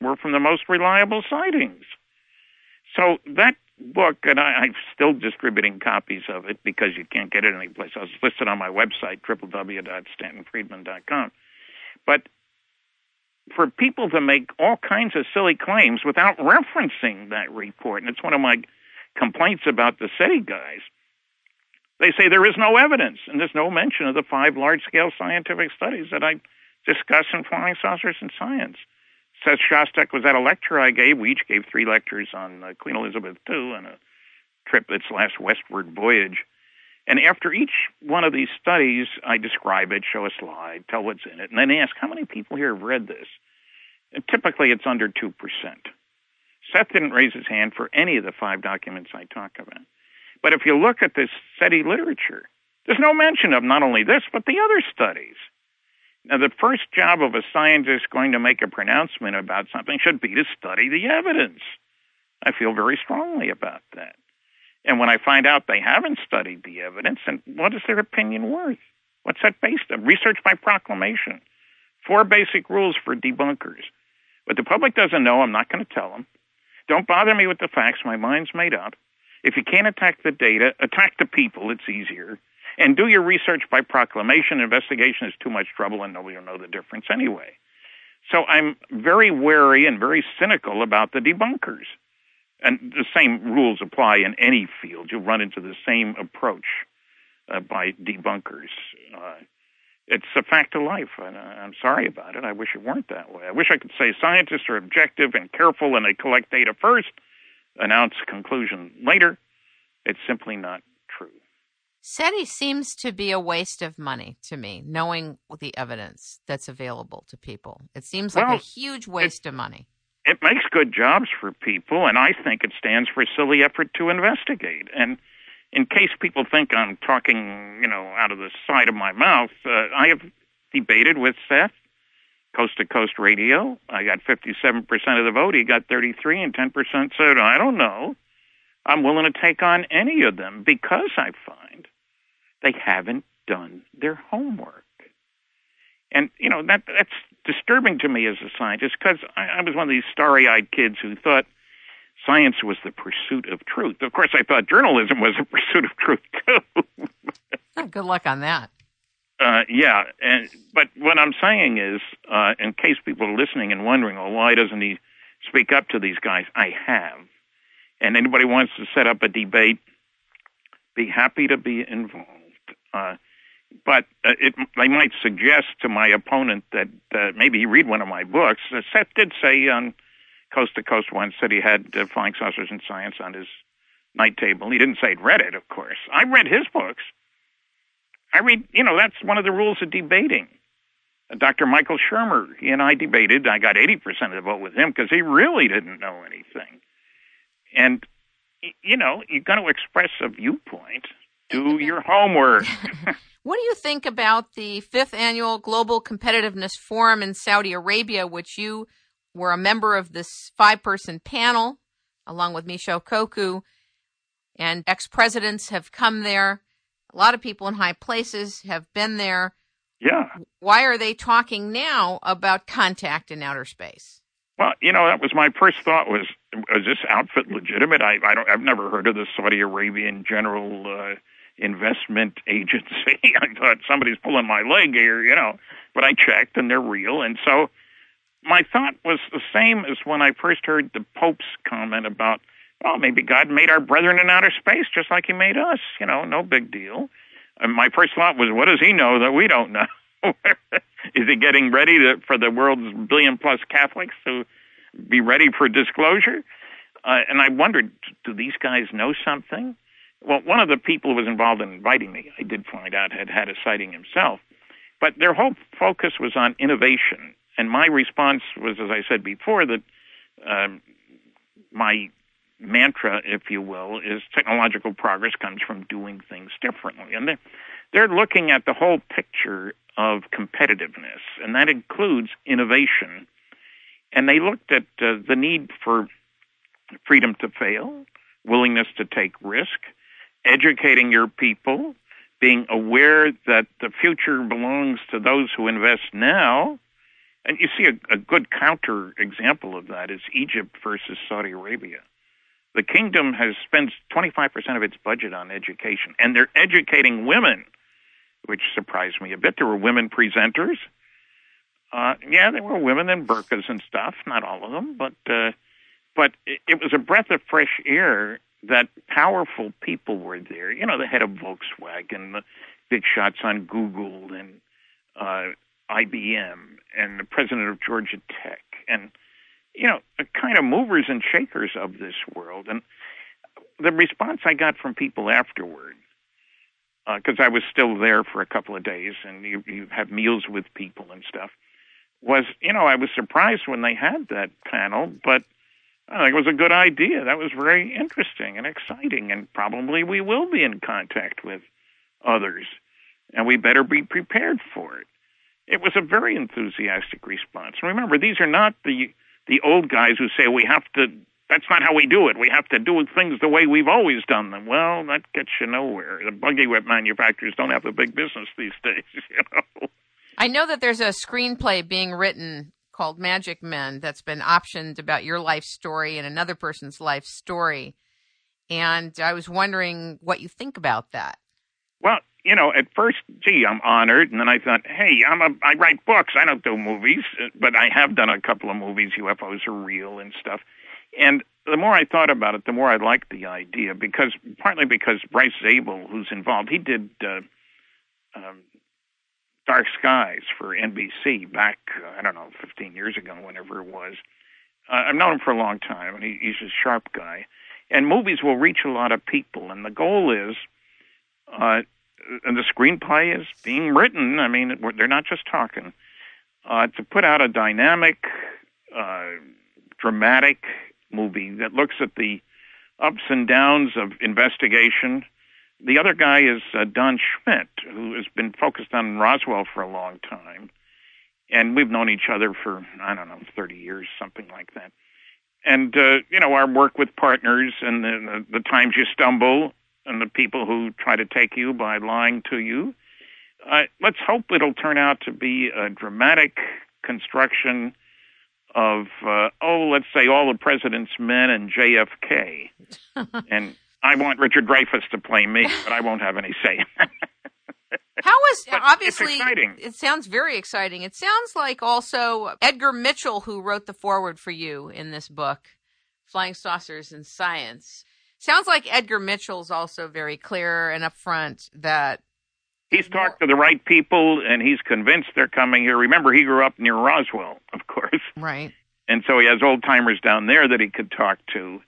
were from the most reliable sightings. So that book, and I, am still distributing copies of it because you can't get it anyplace. It's listed on my website, www.stantonfriedman.com. But for people to make all kinds of silly claims without referencing that report, and it's one of my complaints about the SETI guys. They say there is no evidence, and there's no mention of the five large scale scientific studies that I discuss in Flying Saucers and Science. Seth Shostak was at a lecture I gave. We each gave three lectures on uh, Queen Elizabeth II and a trip its last westward voyage. And after each one of these studies, I describe it, show a slide, tell what's in it, and then ask how many people here have read this. And typically, it's under two percent. Seth didn't raise his hand for any of the five documents I talk about. But if you look at this SETI literature, there's no mention of not only this, but the other studies. Now, the first job of a scientist going to make a pronouncement about something should be to study the evidence. I feel very strongly about that. And when I find out they haven't studied the evidence, then what is their opinion worth? What's that based on? Research by proclamation. Four basic rules for debunkers. But the public doesn't know, I'm not going to tell them. Don't bother me with the facts, my mind's made up. If you can't attack the data, attack the people, it's easier. And do your research by proclamation. Investigation is too much trouble, and nobody will know the difference anyway. So I'm very wary and very cynical about the debunkers. And the same rules apply in any field. You'll run into the same approach uh, by debunkers. Uh, it's a fact of life, and I'm sorry about it. I wish it weren't that way. I wish I could say scientists are objective and careful and they collect data first, announce conclusion later. It's simply not SETI seems to be a waste of money to me, knowing the evidence that's available to people. It seems like well, a huge waste it, of money. It makes good jobs for people, and I think it stands for a silly effort to investigate. And in case people think I'm talking, you know, out of the side of my mouth, uh, I have debated with Seth, Coast to Coast Radio. I got 57% of the vote. He got 33, and 10% said, I don't know. I'm willing to take on any of them because I find they haven't done their homework. And, you know, that that's disturbing to me as a scientist because I, I was one of these starry eyed kids who thought science was the pursuit of truth. Of course, I thought journalism was a pursuit of truth, too. oh, good luck on that. Uh, yeah, and but what I'm saying is, uh, in case people are listening and wondering, well, why doesn't he speak up to these guys? I have, and anybody wants to set up a debate, be happy to be involved. Uh, but uh, it, I might suggest to my opponent that uh, maybe he read one of my books. Uh, Seth did say on Coast to Coast once that he had uh, Flying Saucers and Science on his night table. He didn't say he'd read it, of course. I read his books. I read, you know, that's one of the rules of debating. Uh, Dr. Michael Shermer, he and I debated. I got 80% of the vote with him because he really didn't know anything. And, you know, you're going to express a viewpoint do your homework. what do you think about the fifth annual Global Competitiveness Forum in Saudi Arabia, which you were a member of this five person panel, along with Michio Kaku, and ex presidents have come there. A lot of people in high places have been there. Yeah. Why are they talking now about contact in outer space? Well, you know, that was my first thought was, is this outfit legitimate? I, I don't, I've never heard of the Saudi Arabian General uh, investment agency. I thought somebody's pulling my leg here, you know, but I checked and they're real. And so my thought was the same as when I first heard the Pope's comment about, well, maybe God made our brethren in outer space just like he made us, you know, no big deal. And my first thought was, what does he know that we don't know? Is it getting ready to, for the world's billion plus Catholics to be ready for disclosure? Uh, and I wondered, do these guys know something? Well, one of the people who was involved in inviting me, I did find out, had had a sighting himself. But their whole focus was on innovation. And my response was, as I said before, that um, my mantra, if you will, is technological progress comes from doing things differently. And they're, they're looking at the whole picture of competitiveness, and that includes innovation. And they looked at uh, the need for freedom to fail, willingness to take risk, educating your people, being aware that the future belongs to those who invest now. And you see a, a good counter example of that is Egypt versus Saudi Arabia. The kingdom has spent 25% of its budget on education, and they're educating women, which surprised me a bit. There were women presenters. Uh, yeah, there were women in burqas and stuff, not all of them, but uh, but it, was a breath of fresh air that powerful people were there. You know, the head of Volkswagen, the big shots on Google and uh, IBM, and the president of Georgia Tech, and you know, kind of movers and shakers of this world. And the response I got from people afterward, because uh, I was still there for a couple of days, and you you have meals with people and stuff, was you know I was surprised when they had that panel, but I think it was a good idea. That was very interesting and exciting, and probably we will be in contact with others, and we better be prepared for it. It was a very enthusiastic response. Remember, these are not the the old guys who say we have to. That's not how we do it. We have to do things the way we've always done them. Well, that gets you nowhere. The buggy whip manufacturers don't have a big business these days. You know. I know that there's a screenplay being written called Magic Men that's been optioned about your life story and another person's life story. And I was wondering what you think about that. Well, you know, at first, gee, I'm honored, and then I thought, hey, I'm a, I write books. I don't do movies, but I have done a couple of movies. UFOs are real and stuff. And the more I thought about it, the more I liked the idea because partly because Bryce Zabel, who's involved, he did uh, um, Dark Skies for NBC back, uh, I don't know, 15 years ago, whenever it was. Uh, I've known him for a long time, and he, he's a sharp guy. And movies will reach a lot of people, and the goal is, uh, and the screenplay is being written. I mean, they're not just talking. Uh, to put out a dynamic, uh, dramatic movie that looks at the ups and downs of investigation the other guy is uh, Don Schmitt, who has been focused on Roswell for a long time. And we've known each other for, I don't know, 30 years, something like that. And, uh, you know, our work with partners and the, the, the times you stumble and the people who try to take you by lying to you. Uh, let's hope it'll turn out to be a dramatic construction of, uh, oh, let's say all the president's men and JFK. and I want Richard Dreyfuss to play me, but I won't have any say. How was obviously it sounds very exciting. It sounds like also Edgar Mitchell who wrote the foreword for you in this book, Flying Saucers and Science. Sounds like Edgar Mitchell's also very clear and upfront that he's talked to the right people and he's convinced they're coming here. Remember he grew up near Roswell, of course. Right. And so he has old timers down there that he could talk to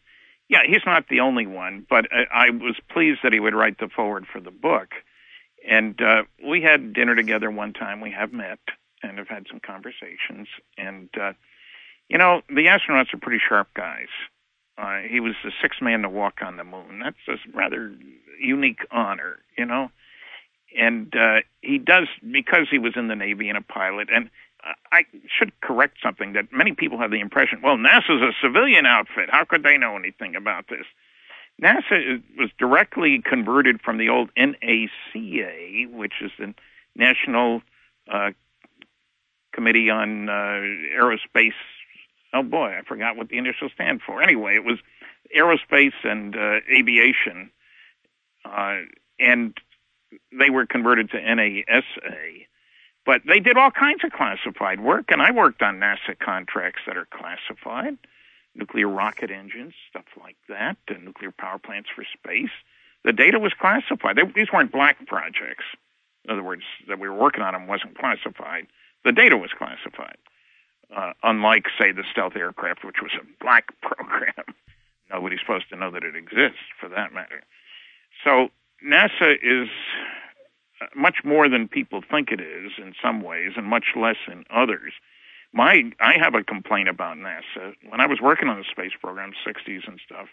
yeah, he's not the only one, but I, I was pleased that he would write the foreword for the book. And uh, we had dinner together one time. We have met and have had some conversations. And, uh, you know, the astronauts are pretty sharp guys. Uh, he was the sixth man to walk on the moon. That's a rather unique honor, you know. And uh, he does because he was in the Navy and a pilot, and I should correct something that many people have the impression, well, NASA's a civilian outfit. How could they know anything about this? NASA was directly converted from the old NACA, which is the National uh, Committee on uh, Aerospace. Oh boy, I forgot what the initials stand for. Anyway, it was aerospace and uh, aviation, uh, and they were converted to NASA but they did all kinds of classified work, and I worked on NASA contracts that are classified nuclear rocket engines, stuff like that, and nuclear power plants for space. The data was classified. They, these weren't black projects. In other words, that we were working on them wasn't classified. The data was classified. Uh, unlike, say, the stealth aircraft, which was a black program. Nobody's supposed to know that it exists, for that matter. So NASA is much more than people think it is in some ways, and much less in others. My, I have a complaint about NASA. When I was working on the space program, 60s and stuff,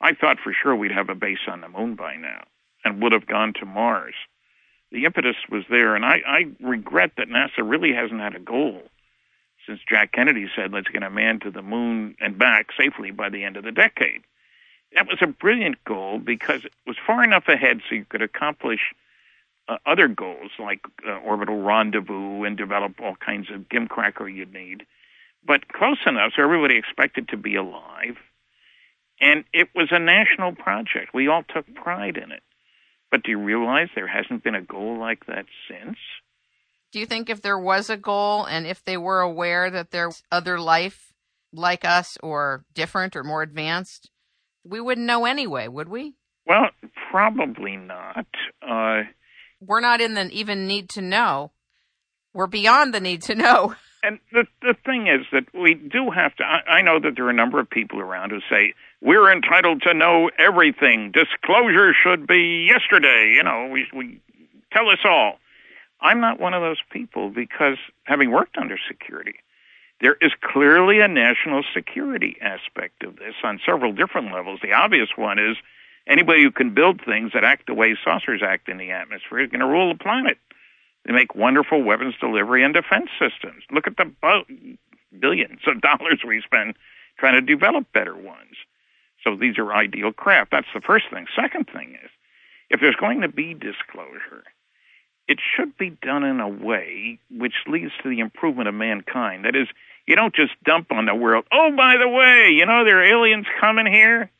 I thought for sure we'd have a base on the moon by now and would have gone to Mars. The impetus was there, and I, I regret that NASA really hasn't had a goal since Jack Kennedy said, let's get a man to the moon and back safely by the end of the decade. That was a brilliant goal because it was far enough ahead so you could accomplish uh, other goals like uh, orbital rendezvous and develop all kinds of gimcracker you'd need, but close enough so everybody expected to be alive. And it was a national project. We all took pride in it. But do you realize there hasn't been a goal like that since? Do you think if there was a goal and if they were aware that there's other life like us or different or more advanced, we wouldn't know anyway, would we? Well, probably not. Uh, We're not in the even need to know. We're beyond the need to know. And the the thing is that we do have to. I, I know that there are a number of people around who say we're entitled to know everything. Disclosure should be yesterday. You know, we we tell us all. I'm not one of those people because having worked under security, there is clearly a national security aspect of this on several different levels. The obvious one is anybody who can build things that act the way saucers act in the atmosphere is going to rule the planet. They make wonderful weapons delivery and defense systems. Look at the billions of dollars we spend trying to develop better ones. So these are ideal craft. That's the first thing. Second thing is, if there's going to be disclosure, it should be done in a way which leads to the improvement of mankind. That is, you don't just dump on the world, oh, by the way, you know, there are aliens coming here.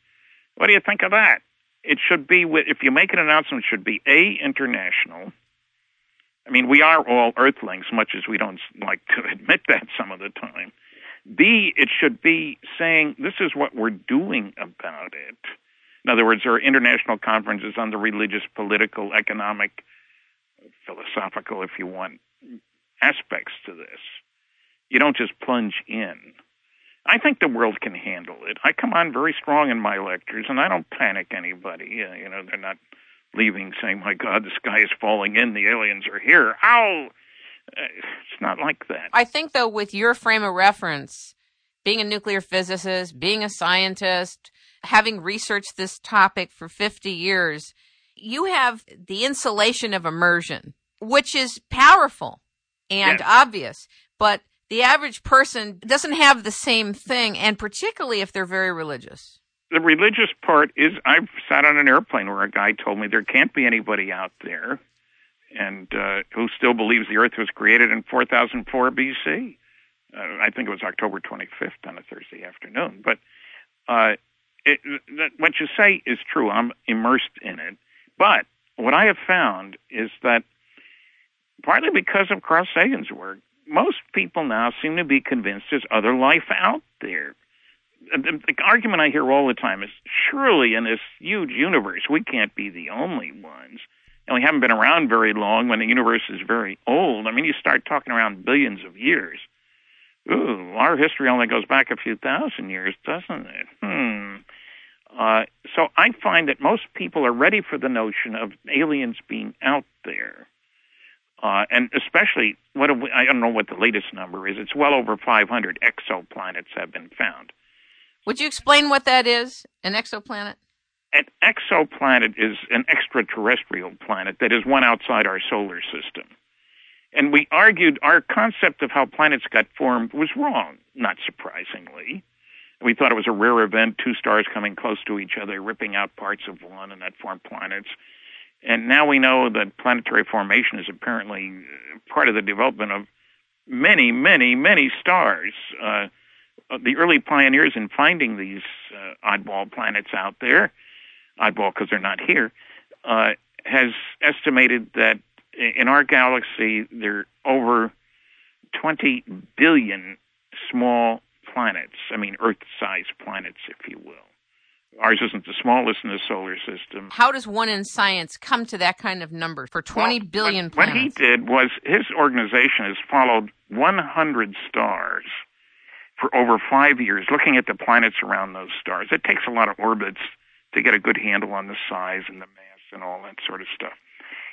What do you think of that? It should be, if you make an announcement, it should be A, international. I mean, we are all earthlings, much as we don't like to admit that some of the time. B, it should be saying, this is what we're doing about it. In other words, there are international conferences on the religious, political, economic, philosophical, if you want, aspects to this. You don't just plunge in. I think the world can handle it. I come on very strong in my lectures, and I don't panic anybody. Uh, you know, they're not leaving saying, "My God, the sky is falling in. The aliens are here." Ow! Uh, it's not like that. I think, though, with your frame of reference, being a nuclear physicist, being a scientist, having researched this topic for 50 years, you have the insulation of immersion, which is powerful and yes. obvious, but the average person doesn't have the same thing, and particularly if they're very religious. The religious part is I've sat on an airplane where a guy told me there can't be anybody out there and uh, who still believes the earth was created in 4004 BC. Uh, I think it was October 25th on a Thursday afternoon. But uh, it, that, what you say is true. I'm immersed in it. But what I have found is that partly because of Carl Sagan's work, most people now seem to be convinced there's other life out there. The, the argument I hear all the time is surely in this huge universe, we can't be the only ones. And we haven't been around very long when the universe is very old. I mean, you start talking around billions of years. Ooh, our history only goes back a few thousand years, doesn't it? Hmm. Uh, so I find that most people are ready for the notion of aliens being out there. Uh, and especially, what we, I don't know what the latest number is. It's well over 500 exoplanets have been found. Would you explain what that is, an exoplanet? An exoplanet is an extraterrestrial planet that is one outside our solar system. And we argued our concept of how planets got formed was wrong, not surprisingly. We thought it was a rare event, two stars coming close to each other, ripping out parts of one, and that formed planets. And now we know that planetary formation is apparently part of the development of many, many, many stars. Uh, the early pioneers in finding these uh, oddball planets out there, oddball because they're not here, uh, has estimated that in our galaxy there are over 20 billion small planets. I mean, Earth-sized planets, if you will. Ours isn't the smallest in the solar system. How does one in science come to that kind of number for twenty well, billion what, planets? What he did was his organization has followed 100 stars for over five years, looking at the planets around those stars. It takes a lot of orbits to get a good handle on the size and the mass and all that sort of stuff.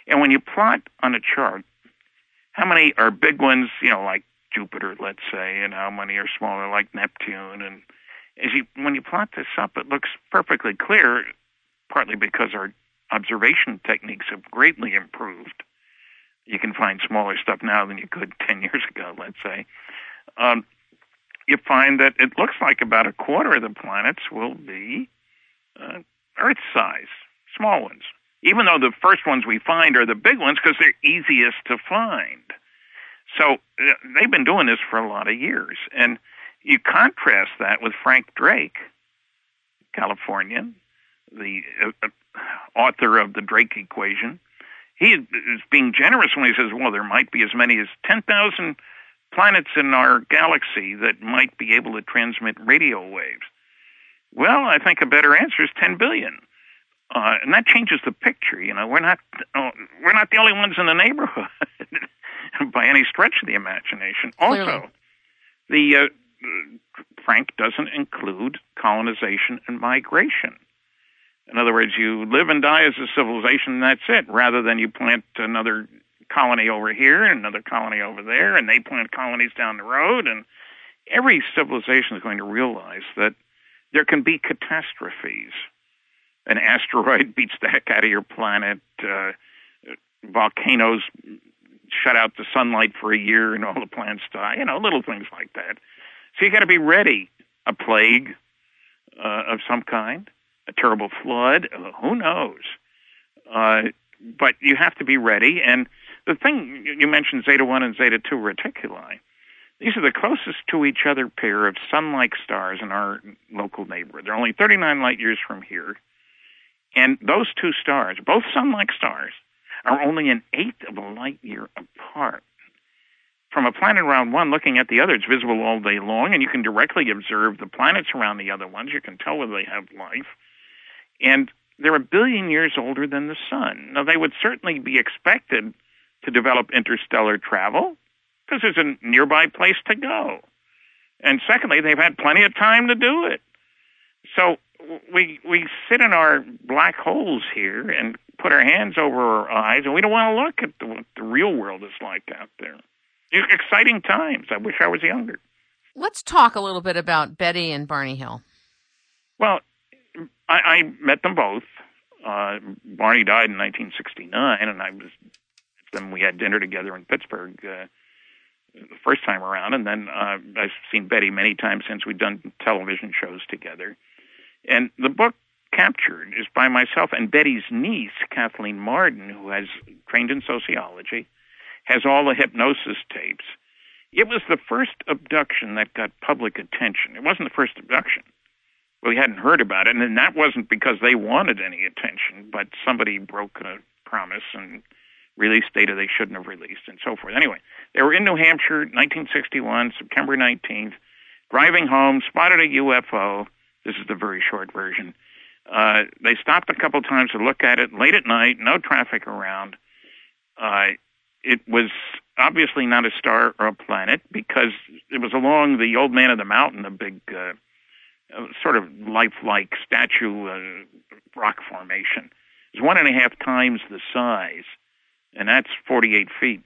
And when you plot on a chart how many are big ones, you know, like Jupiter, let's say, and how many are smaller, like Neptune, and as you when you plot this up, it looks perfectly clear, partly because our observation techniques have greatly improved. You can find smaller stuff now than you could 10 years ago, let's say. Um, you find that it looks like about a quarter of the planets will be uh, Earth size, small ones. even though the first ones we find are the big ones because they're easiest to find. So uh, they've been doing this for a lot of years. And you contrast that with Frank Drake, Californian, the uh, author of the Drake equation. He is being generous when he says, well, there might be as many as 10,000 planets in our galaxy that might be able to transmit radio waves. Well, I think a better answer is 10 billion. Uh, and that changes the picture. You know, we're not uh, we're not the only ones in the neighborhood by any stretch of the imagination. Clearly. Also, the uh, Frank doesn't include colonization and migration. In other words, you live and die as a civilization, and that's it, rather than you plant another colony over here and another colony over there, and they plant colonies down the road. And every civilization is going to realize that there can be catastrophes. An asteroid beats the heck out of your planet. Uh, volcanoes shut out the sunlight for a year and all the plants die. You know, little things like that. So you got to be ready. A plague uh, of some kind, a terrible flood, uh, who knows? Uh, but you have to be ready. And the thing you mentioned Zeta 1 and Zeta 2 reticuli, these are the closest to each other pair of sun like stars in our local neighborhood. They're only 39 light years from here. And those two stars, both sun like stars, are only an eighth of a light year apart. From a planet around one looking at the other, it's visible all day long, and you can directly observe the planets around the other ones. You can tell whether they have life. And they're a billion years older than the sun. Now, they would certainly be expected to develop interstellar travel because there's a nearby place to go. And secondly, they've had plenty of time to do it. So we we sit in our black holes here and put our hands over our eyes, and we don't want to look at the, what the real world is like out there. Exciting times. I wish I was younger. Let's talk a little bit about Betty and Barney Hill. Well, I, I met them both. Uh, Barney died in 1969, and I was them. We had dinner together in Pittsburgh uh, the first time around, and then uh, I've seen Betty many times since we've done television shows together. And the book captured is by myself and Betty's niece, Kathleen Marden, who has trained in sociology, has all the hypnosis tapes. It was the first abduction that got public attention. It wasn't the first abduction. We hadn't heard about it, and that wasn't because they wanted any attention, but somebody broke a promise and released data they shouldn't have released, and so forth. Anyway, they were in New Hampshire, 1961, September 19th, driving home, spotted a UFO. This is the very short version. Uh, they stopped a couple times to look at it late at night, no traffic around. Uh, it was obviously not a star or a planet because it was along the old man of the mountain, a big uh, sort of lifelike statue uh, rock formation. It was one and a half times the size, and that's 48 feet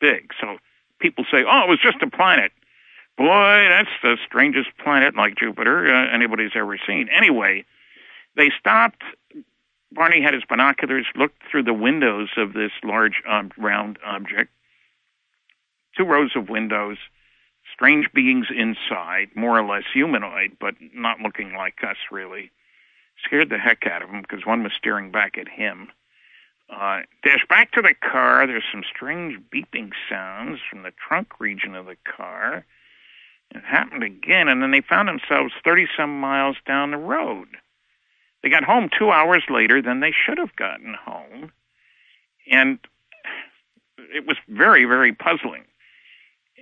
big. So people say, "Oh, it was just a planet." Boy, that's the strangest planet like Jupiter uh, anybody's ever seen. Anyway, they stopped. Barney had his binoculars, looked through the windows of this large um, round object. Two rows of windows, strange beings inside, more or less humanoid, but not looking like us really. Scared the heck out of him because one was staring back at him. Uh, dash back to the car. There's some strange beeping sounds from the trunk region of the car. It happened again, and then they found themselves 30 some miles down the road. They got home two hours later than they should have gotten home. And it was very, very puzzling.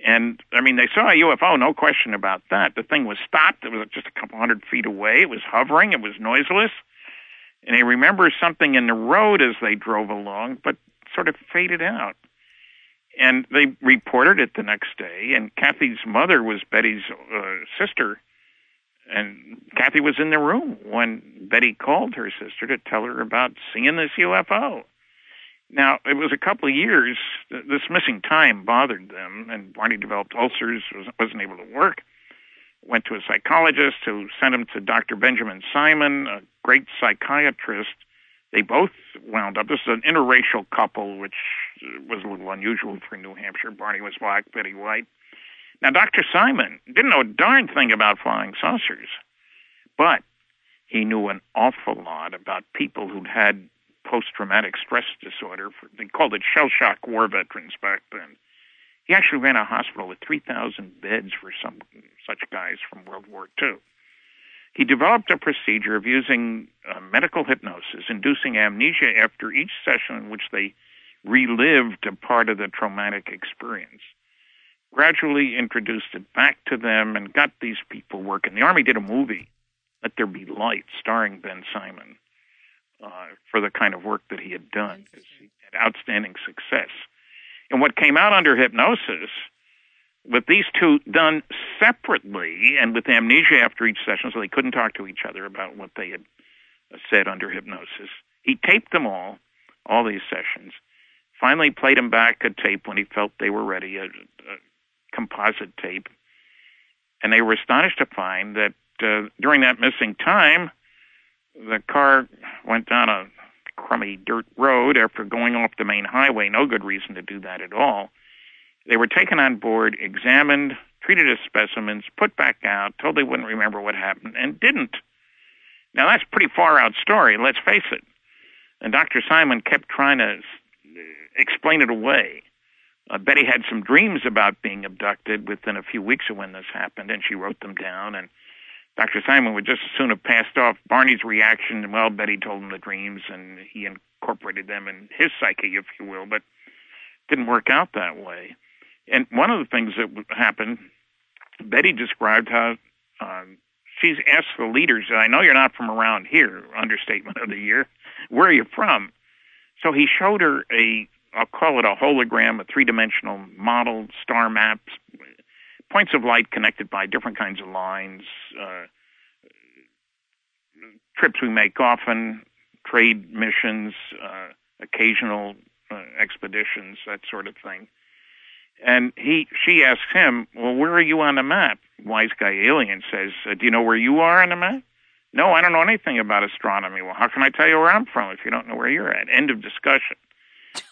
And I mean, they saw a UFO, no question about that. The thing was stopped. It was just a couple hundred feet away. It was hovering. It was noiseless. And they remember something in the road as they drove along, but sort of faded out. And they reported it the next day. And Kathy's mother was Betty's uh, sister and Kathy was in the room when Betty called her sister to tell her about seeing this UFO. Now, it was a couple of years. This missing time bothered them, and Barney developed ulcers, wasn't able to work. Went to a psychologist who sent him to Dr. Benjamin Simon, a great psychiatrist. They both wound up. This is an interracial couple, which uh, was a little unusual for New Hampshire. Barney was black, Betty white. Now, Dr. Simon didn't know a darn thing about flying saucers, but he knew an awful lot about people who'd had post-traumatic stress disorder. For, they called it shell shock war veterans back then. He actually ran a hospital with 3,000 beds for some such guys from World War II. He developed a procedure of using uh, medical hypnosis, inducing amnesia after each session in which they relived a part of the traumatic experience. Gradually introduced it back to them and got these people working. The Army did a movie, Let There Be Light, starring Ben Simon, uh, for the kind of work that he had done. He had outstanding success. And what came out under hypnosis, with these two done separately and with amnesia after each session, so they couldn't talk to each other about what they had said under hypnosis, he taped them all, all these sessions. Finally, played them back a tape when he felt they were ready, a, a composite tape. And they were astonished to find that uh, during that missing time, the car went down a crummy dirt road after going off the main highway. No good reason to do that at all. They were taken on board, examined, treated as specimens, put back out, told they wouldn't remember what happened, and didn't. Now, that's a pretty far out story, let's face it. And Dr. Simon kept trying to explain it away. Uh, Betty had some dreams about being abducted within a few weeks of when this happened, and she wrote them down. And Dr. Simon would just as soon have passed off Barney's reaction. Well, Betty told him the dreams, and he incorporated them in his psyche, if you will, but didn't work out that way. And one of the things that happened, Betty described how um, she's asked the leaders, I know you're not from around here, understatement of the year. Where are you from? So he showed her a, I'll call it a hologram, a three dimensional model, star maps, points of light connected by different kinds of lines, uh, trips we make often, trade missions, uh, occasional uh, expeditions, that sort of thing. And he, she asks him, "Well, where are you on the map?" Wise guy alien says, uh, "Do you know where you are on the map?" No, I don't know anything about astronomy. Well, how can I tell you where I'm from if you don't know where you're at? End of discussion.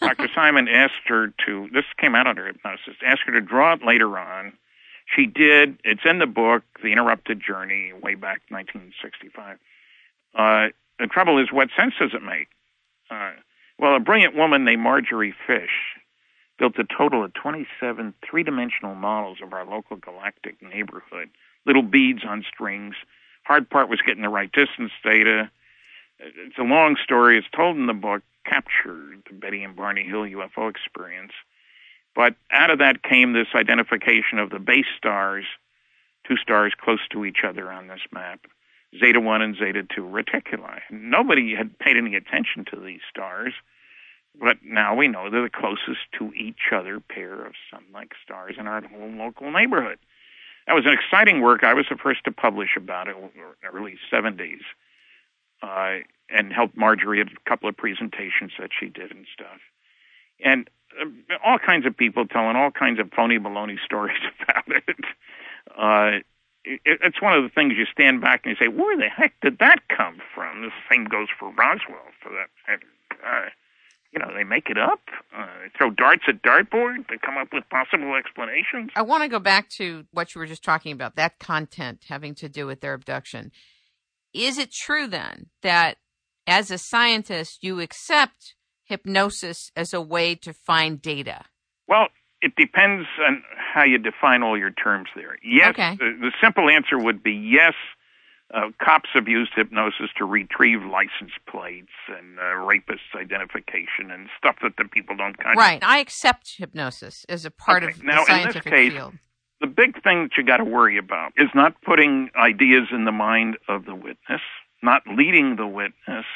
Dr. Simon asked her to, this came out under hypnosis, asked her to draw it later on she did. It's in the book, The Interrupted Journey, way back 1965. Uh, the trouble is, what sense does it make? Uh, well, a brilliant woman named Marjorie Fish built a total of 27 three dimensional models of our local galactic neighborhood, little beads on strings. Hard part was getting the right distance data. It's a long story. It's told in the book, Captured, the Betty and Barney Hill UFO experience. But out of that came this identification of the base stars, two stars close to each other on this map, Zeta 1 and Zeta 2 reticuli. Nobody had paid any attention to these stars, but now we know they're the closest to each other pair of sun like stars in our whole local neighborhood. That was an exciting work. I was the first to publish about it in the early 70s uh, and helped Marjorie a couple of presentations that she did and stuff. And all kinds of people telling all kinds of phony baloney stories about it. Uh, it, it's one of the things you stand back and you say, where the heck did that come from? The same goes for Roswell, for that. Uh, you know, they make it up, uh, throw darts at dartboard to come up with possible explanations. I want to go back to what you were just talking about, that content having to do with their abduction. Is it true then that as a scientist, you accept hypnosis as a way to find data? Well, it depends on how you define all your terms there. Yes, okay. the, the, simple answer would be yes. Uh, cops have used hypnosis to retrieve license plates and uh, rapists' identification and stuff that the people don't kind right. of. Right. I accept hypnosis as a part okay. of now, the scientific in this case, field. The big thing that you got to worry about is not putting ideas in the mind of the witness, not leading the witness,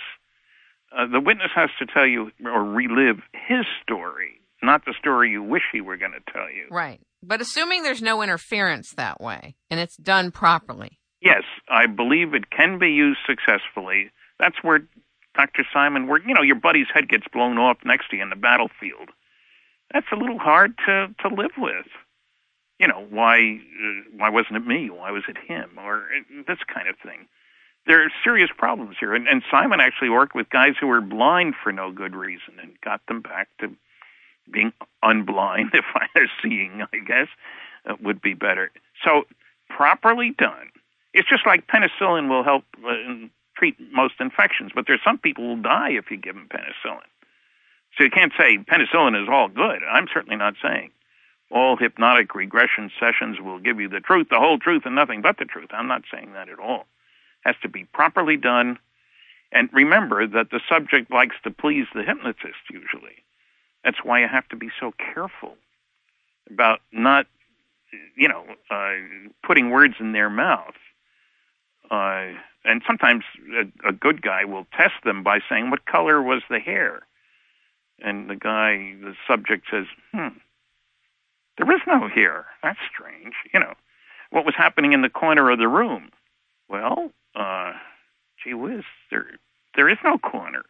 uh, the witness has to tell you or relive his story, not the story you wish he were going to tell you. Right. But assuming there's no interference that way and it's done properly. Yes, I believe it can be used successfully. That's where Dr. Simon, where you know your buddy's head gets blown off next to you in the battlefield. That's a little hard to to live with. You know why? Uh, why wasn't it me? Why was it him? Or uh, this kind of thing there are serious problems here. And, and Simon actually worked with guys who were blind for no good reason and got them back to being unblind, if was seeing, I guess, uh, would be better. So, properly done. It's just like penicillin will help uh, treat most infections, but there's some people who will die if you give them penicillin. So you can't say penicillin is all good. I'm certainly not saying all hypnotic regression sessions will give you the truth, the whole truth, and nothing but the truth. I'm not saying that at all. It has to be properly done. And remember that the subject likes to please the hypnotist usually. That's why you have to be so careful about not, you know, uh, putting words in their mouth. Uh, and sometimes a, a good guy will test them by saying, "What color was the hair?" And the guy, the subject says, "Hmm, there is no here. That's strange." You know, what was happening in the corner of the room? Well, uh, gee whiz, there there is no corner.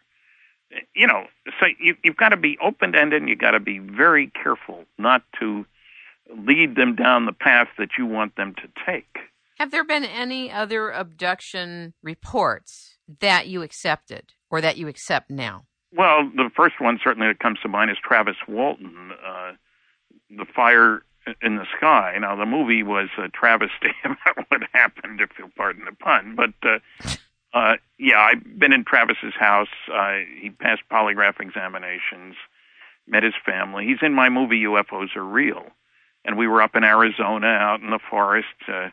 You know, so you, you've got to be open ended and you've got to be very careful not to lead them down the path that you want them to take. Have there been any other abduction reports that you accepted or that you accept now? Well, the first one certainly that comes to mind is Travis Walton, uh, the fire in the sky. Now, the movie was a travesty about what happened, if you'll pardon the pun. But uh, uh, yeah, I've been in Travis's house. Uh, he passed polygraph examinations, met his family. He's in my movie UFOs Are Real, and we were up in Arizona, out in the forest. Uh,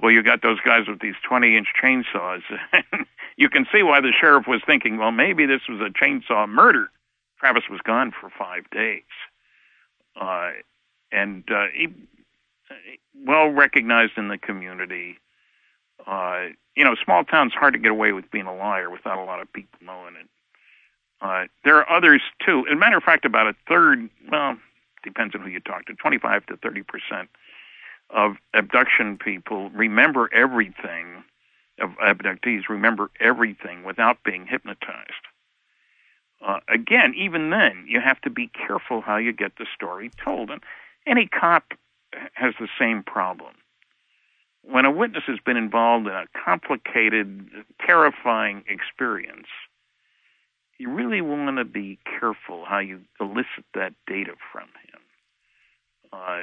boy, you got those guys with these 20-inch chainsaws. you can see why the sheriff was thinking, well, maybe this was a chainsaw murder. Travis was gone for five days. Uh, and uh, well recognized in the community. Uh, you know, small town's hard to get away with being a liar without a lot of people knowing it. Uh, there are others too. As a matter of fact, about a third, well, depends on who you talk to, 25 to 30 percent of abduction people remember everything, of abductees remember everything without being hypnotized. Uh, again, even then, you have to be careful how you get the story told. And any cop has the same problem. When a witness has been involved in a complicated, terrifying experience, you really want to be careful how you elicit that data from him. Uh,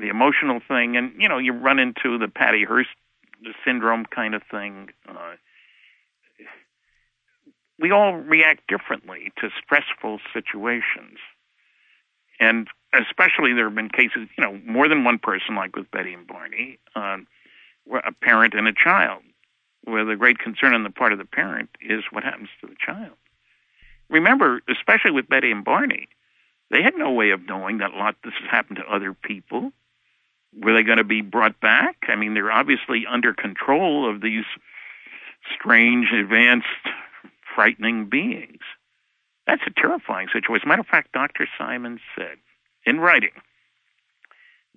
the emotional thing, and you know, you run into the Patty Hearst syndrome kind of thing. Uh, we all react differently to stressful situations. And especially there have been cases, you know, more than one person, like with Betty and Barney, uh, a parent and a child, where the great concern on the part of the parent is what happens to the child. Remember, especially with Betty and Barney, they had no way of knowing that a lot this has happened to other people. Were they going to be brought back? I mean, they're obviously under control of these strange, advanced, frightening beings. That's a terrifying situation. Matter of fact, Dr. Simon said in writing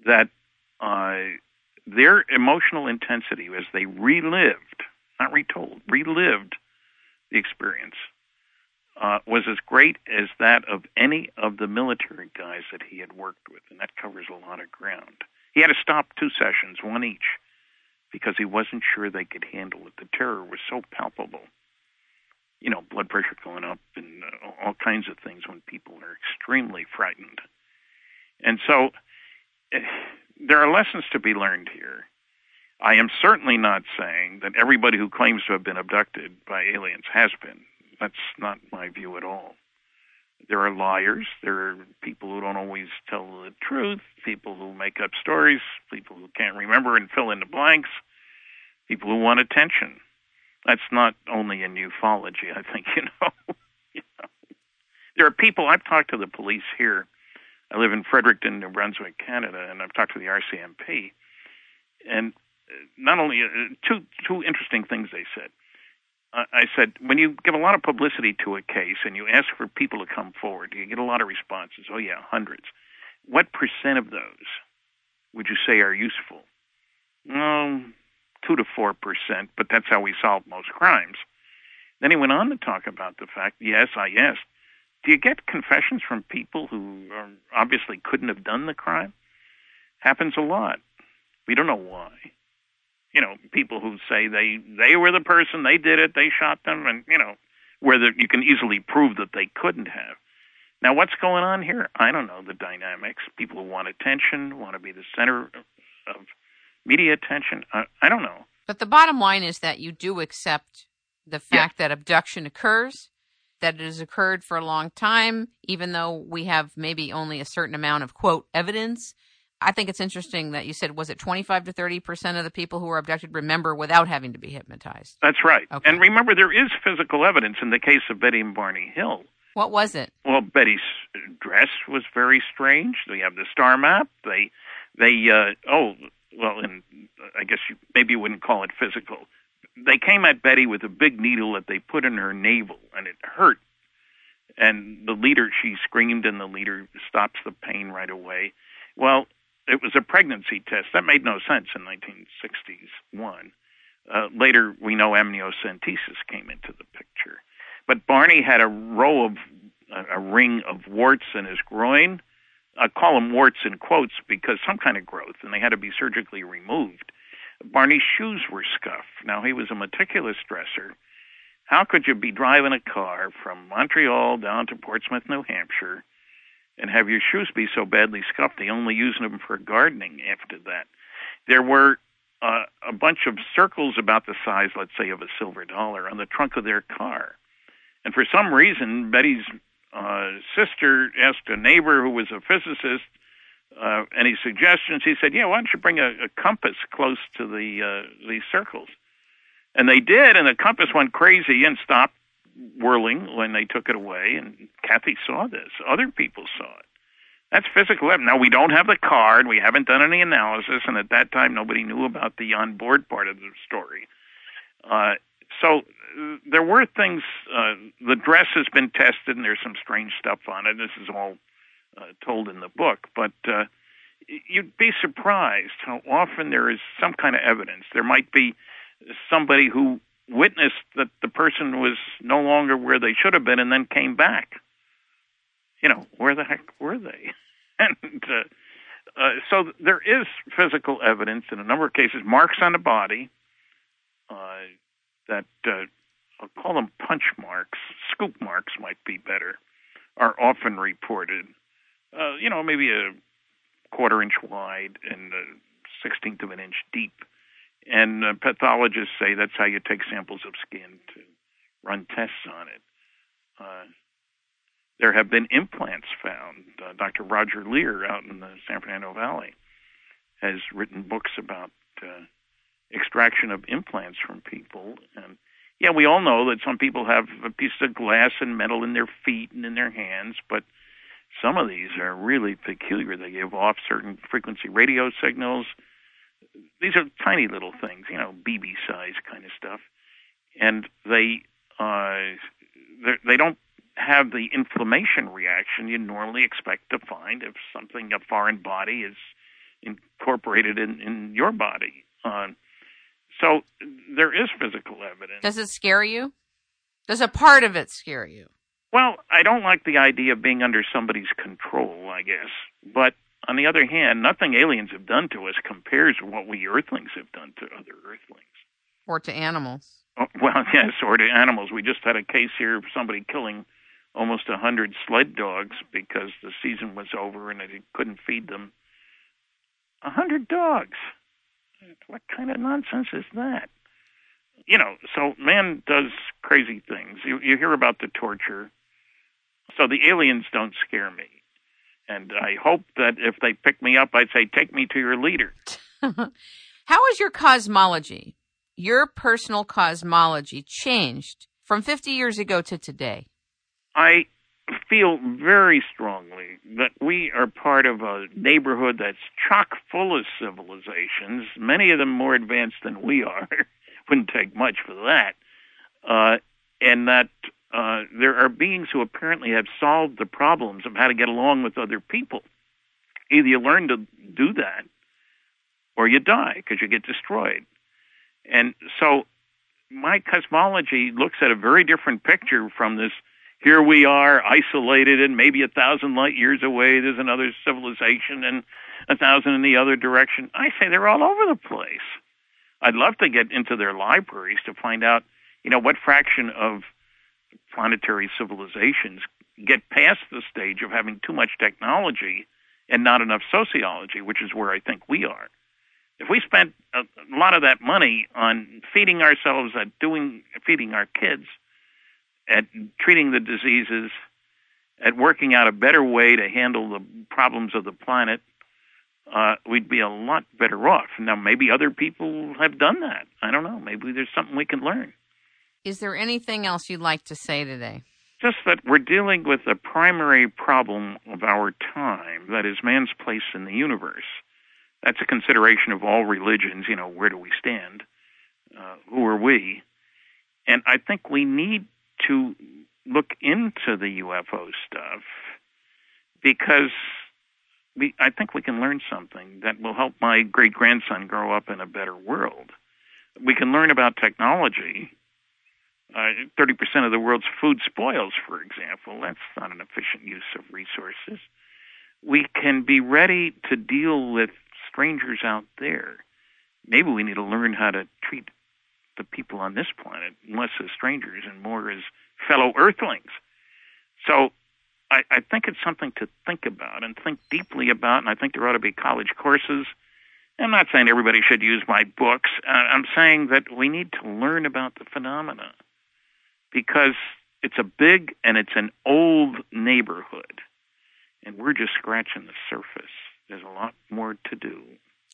that uh, their emotional intensity as they relived, not retold, relived the experience, uh, was as great as that of any of the military guys that he had worked with, and that covers a lot of ground. He had to stop two sessions, one each, because he wasn't sure they could handle it. The terror was so palpable. You know, blood pressure going up and uh, all kinds of things when people are extremely frightened. And so eh, there are lessons to be learned here. I am certainly not saying that everybody who claims to have been abducted by aliens has been. That's not my view at all. There are liars. There are people who don't always tell the truth, people who make up stories, people who can't remember and fill in the blanks, people who want attention. That's not only in ufology, I think, you know. There are people, I've talked to the police here. I live in Fredericton, New Brunswick, Canada, and I've talked to the RCMP. And uh, not only uh, two two interesting things they said. Uh, I said when you give a lot of publicity to a case and you ask for people to come forward, you get a lot of responses. Oh yeah, hundreds. What percent of those would you say are useful? Um, 2 to 4%, but that's how we solve most crimes. Then he went on to talk about the fact, yes, I asked, do you get confessions from people who obviously couldn't have done the crime? Happens a lot. We don't know why. You know, people who say they they were the person, they did it, they shot them, and you know, where the, you can easily prove that they couldn't have. Now, what's going on here? I don't know the dynamics. People who want attention, want to be the center of media attention. I, I don't know. But the bottom line is that you do accept The fact that abduction occurs, that it has occurred for a long time, even though we have maybe only a certain amount of quote evidence. I think it's interesting that you said was it 25 to 30 percent of the people who were abducted remember without having to be hypnotized. That's right. Okay. And remember, there is physical evidence in the case of Betty and Barney Hill. What was it? Well, Betty's dress was very strange. They have the star map. They, they, uh, oh, well, and I guess you maybe you wouldn't call it physical. They came at Betty with a big needle that they put in her navel, and it hurt. And the leader, she screamed, and the leader stops the pain right away. Well, it was a pregnancy test. That made no sense in 1961. Uh, later, we know amniocentesis came into the picture. But Barney had a row of a ring of warts in his groin. I call them warts in quotes because some kind of growth, and they had to be surgically removed. Barney's shoes were scuffed. Now he was a meticulous dresser. How could you be driving a car from Montreal down to Portsmouth, New Hampshire, and have your shoes be so badly scuffed they only use them for gardening after that? There were uh, a bunch of circles about the size, let's say, of a silver dollar on the trunk of their car. And for some reason, Betty's uh, sister asked a neighbor who was a physicist uh, any suggestions. He said, "Yeah, why don't you bring a, a compass close to the uh, these circles?" And they did, and the compass went crazy and stopped whirling when they took it away. And Kathy saw this. Other people saw it. That's physical evidence. Now we don't have the card. We haven't done any analysis, and at that time nobody knew about the on-board part of the story. Uh, so there were things. Uh, the dress has been tested, and there's some strange stuff on it. This is all uh, told in the book, but uh, you'd be surprised how often there is some kind of evidence. There might be somebody who witnessed that the person was no longer where they should have been, and then came back. You know, where the heck were they? and uh, uh, so there is physical evidence in a number of cases, marks on the body. Uh, that uh, I'll call them punch marks, scoop marks might be better, are often reported. Uh, you know, maybe a quarter inch wide and a sixteenth of an inch deep. And uh, pathologists say that's how you take samples of skin to run tests on it. Uh, there have been implants found. Uh, Dr. Roger Leir out in the San Fernando Valley has written books about uh, extraction of implants from people. And yeah, we all know that some people have a piece of glass and metal in their feet and in their hands, but some of these are really peculiar. They give off certain frequency radio signals. These are tiny little things, you know, BB size kind of stuff, and they uh, they don't have the inflammation reaction you normally expect to find if something a foreign body is incorporated in in your body. Uh, so there is physical evidence. Does it scare you? Does a part of it scare you? Well, I don't like the idea of being under somebody's control, I guess. But on the other hand, nothing aliens have done to us compares to what we Earthlings have done to other Earthlings. Or to animals. Oh, well, yes, or to animals. We just had a case here of somebody killing almost a hundred sled dogs because the season was over and they couldn't feed them. A hundred dogs. What kind of nonsense is that? You know, so man does crazy things. You you hear about the torture. So the aliens don't scare me. And I hope that if they pick me up, I'd say, take me to your leader. How has your cosmology, your personal cosmology, changed from 50 years ago to today? I feel very strongly that we are part of a neighborhood that's chock full of civilizations, many of them more advanced than we are. Wouldn't take much for that. Uh, and that uh, there are beings who apparently have solved the problems of how to get along with other people. Either you learn to do that, or you die because you get destroyed. And so my cosmology looks at a very different picture from this here we are isolated and maybe a thousand light years away there's another civilization and a thousand in the other direction. I say they're all over the place. I'd love to get into their libraries to find out, you know, what fraction of planetary civilizations get past the stage of having too much technology and not enough sociology, which is where I think we are. If we spent a, lot of that money on feeding ourselves, at doing feeding our kids, at treating the diseases, at working out a better way to handle the problems of the planet, uh, we'd be a lot better off. Now, maybe other people have done that. I don't know. Maybe there's something we can learn. Is there anything else you'd like to say today? Just that we're dealing with the primary problem of our time, that is man's place in the universe. That's a consideration of all religions, you know, where do we stand? Uh, who are we? And I think we need to look into the UFO stuff because we I think we can learn something that will help my great grandson grow up in a better world. We can learn about technology. Uh, thirty percent of the world's food spoils, for example. That's not an efficient use of resources. We can be ready to deal with strangers out there. Maybe we need to learn how to treat the people on this planet less as strangers and more as fellow Earthlings. So I, I think it's something to think about and think deeply about, and I think there ought to be college courses. I'm not saying everybody should use my books. Uh, I'm saying that we need to learn about the phenomena because it's a big and it's an old neighborhood, and we're just scratching the surface. There's a lot more to do.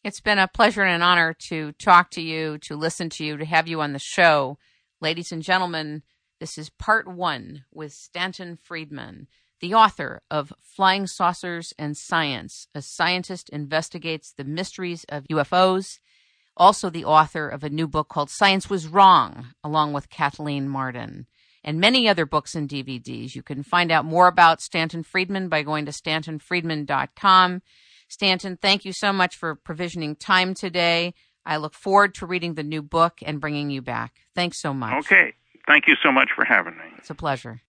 It's been a pleasure and an honor to talk to you, to listen to you, to have you on the show. Ladies and gentlemen, this is part one with Stanton Friedman the author of Flying Saucers and Science. A scientist investigates the mysteries of UFOs. Also, the author of a new book called Science Was Wrong, along with Kathleen Marden and many other books and DVDs. You can find out more about Stanton Friedman by going to stantonfriedman.com. Stanton, thank you so much for provisioning time today. I look forward to reading the new book and bringing you back. Thanks so much. Okay. Thank you so much for having me. It's a pleasure.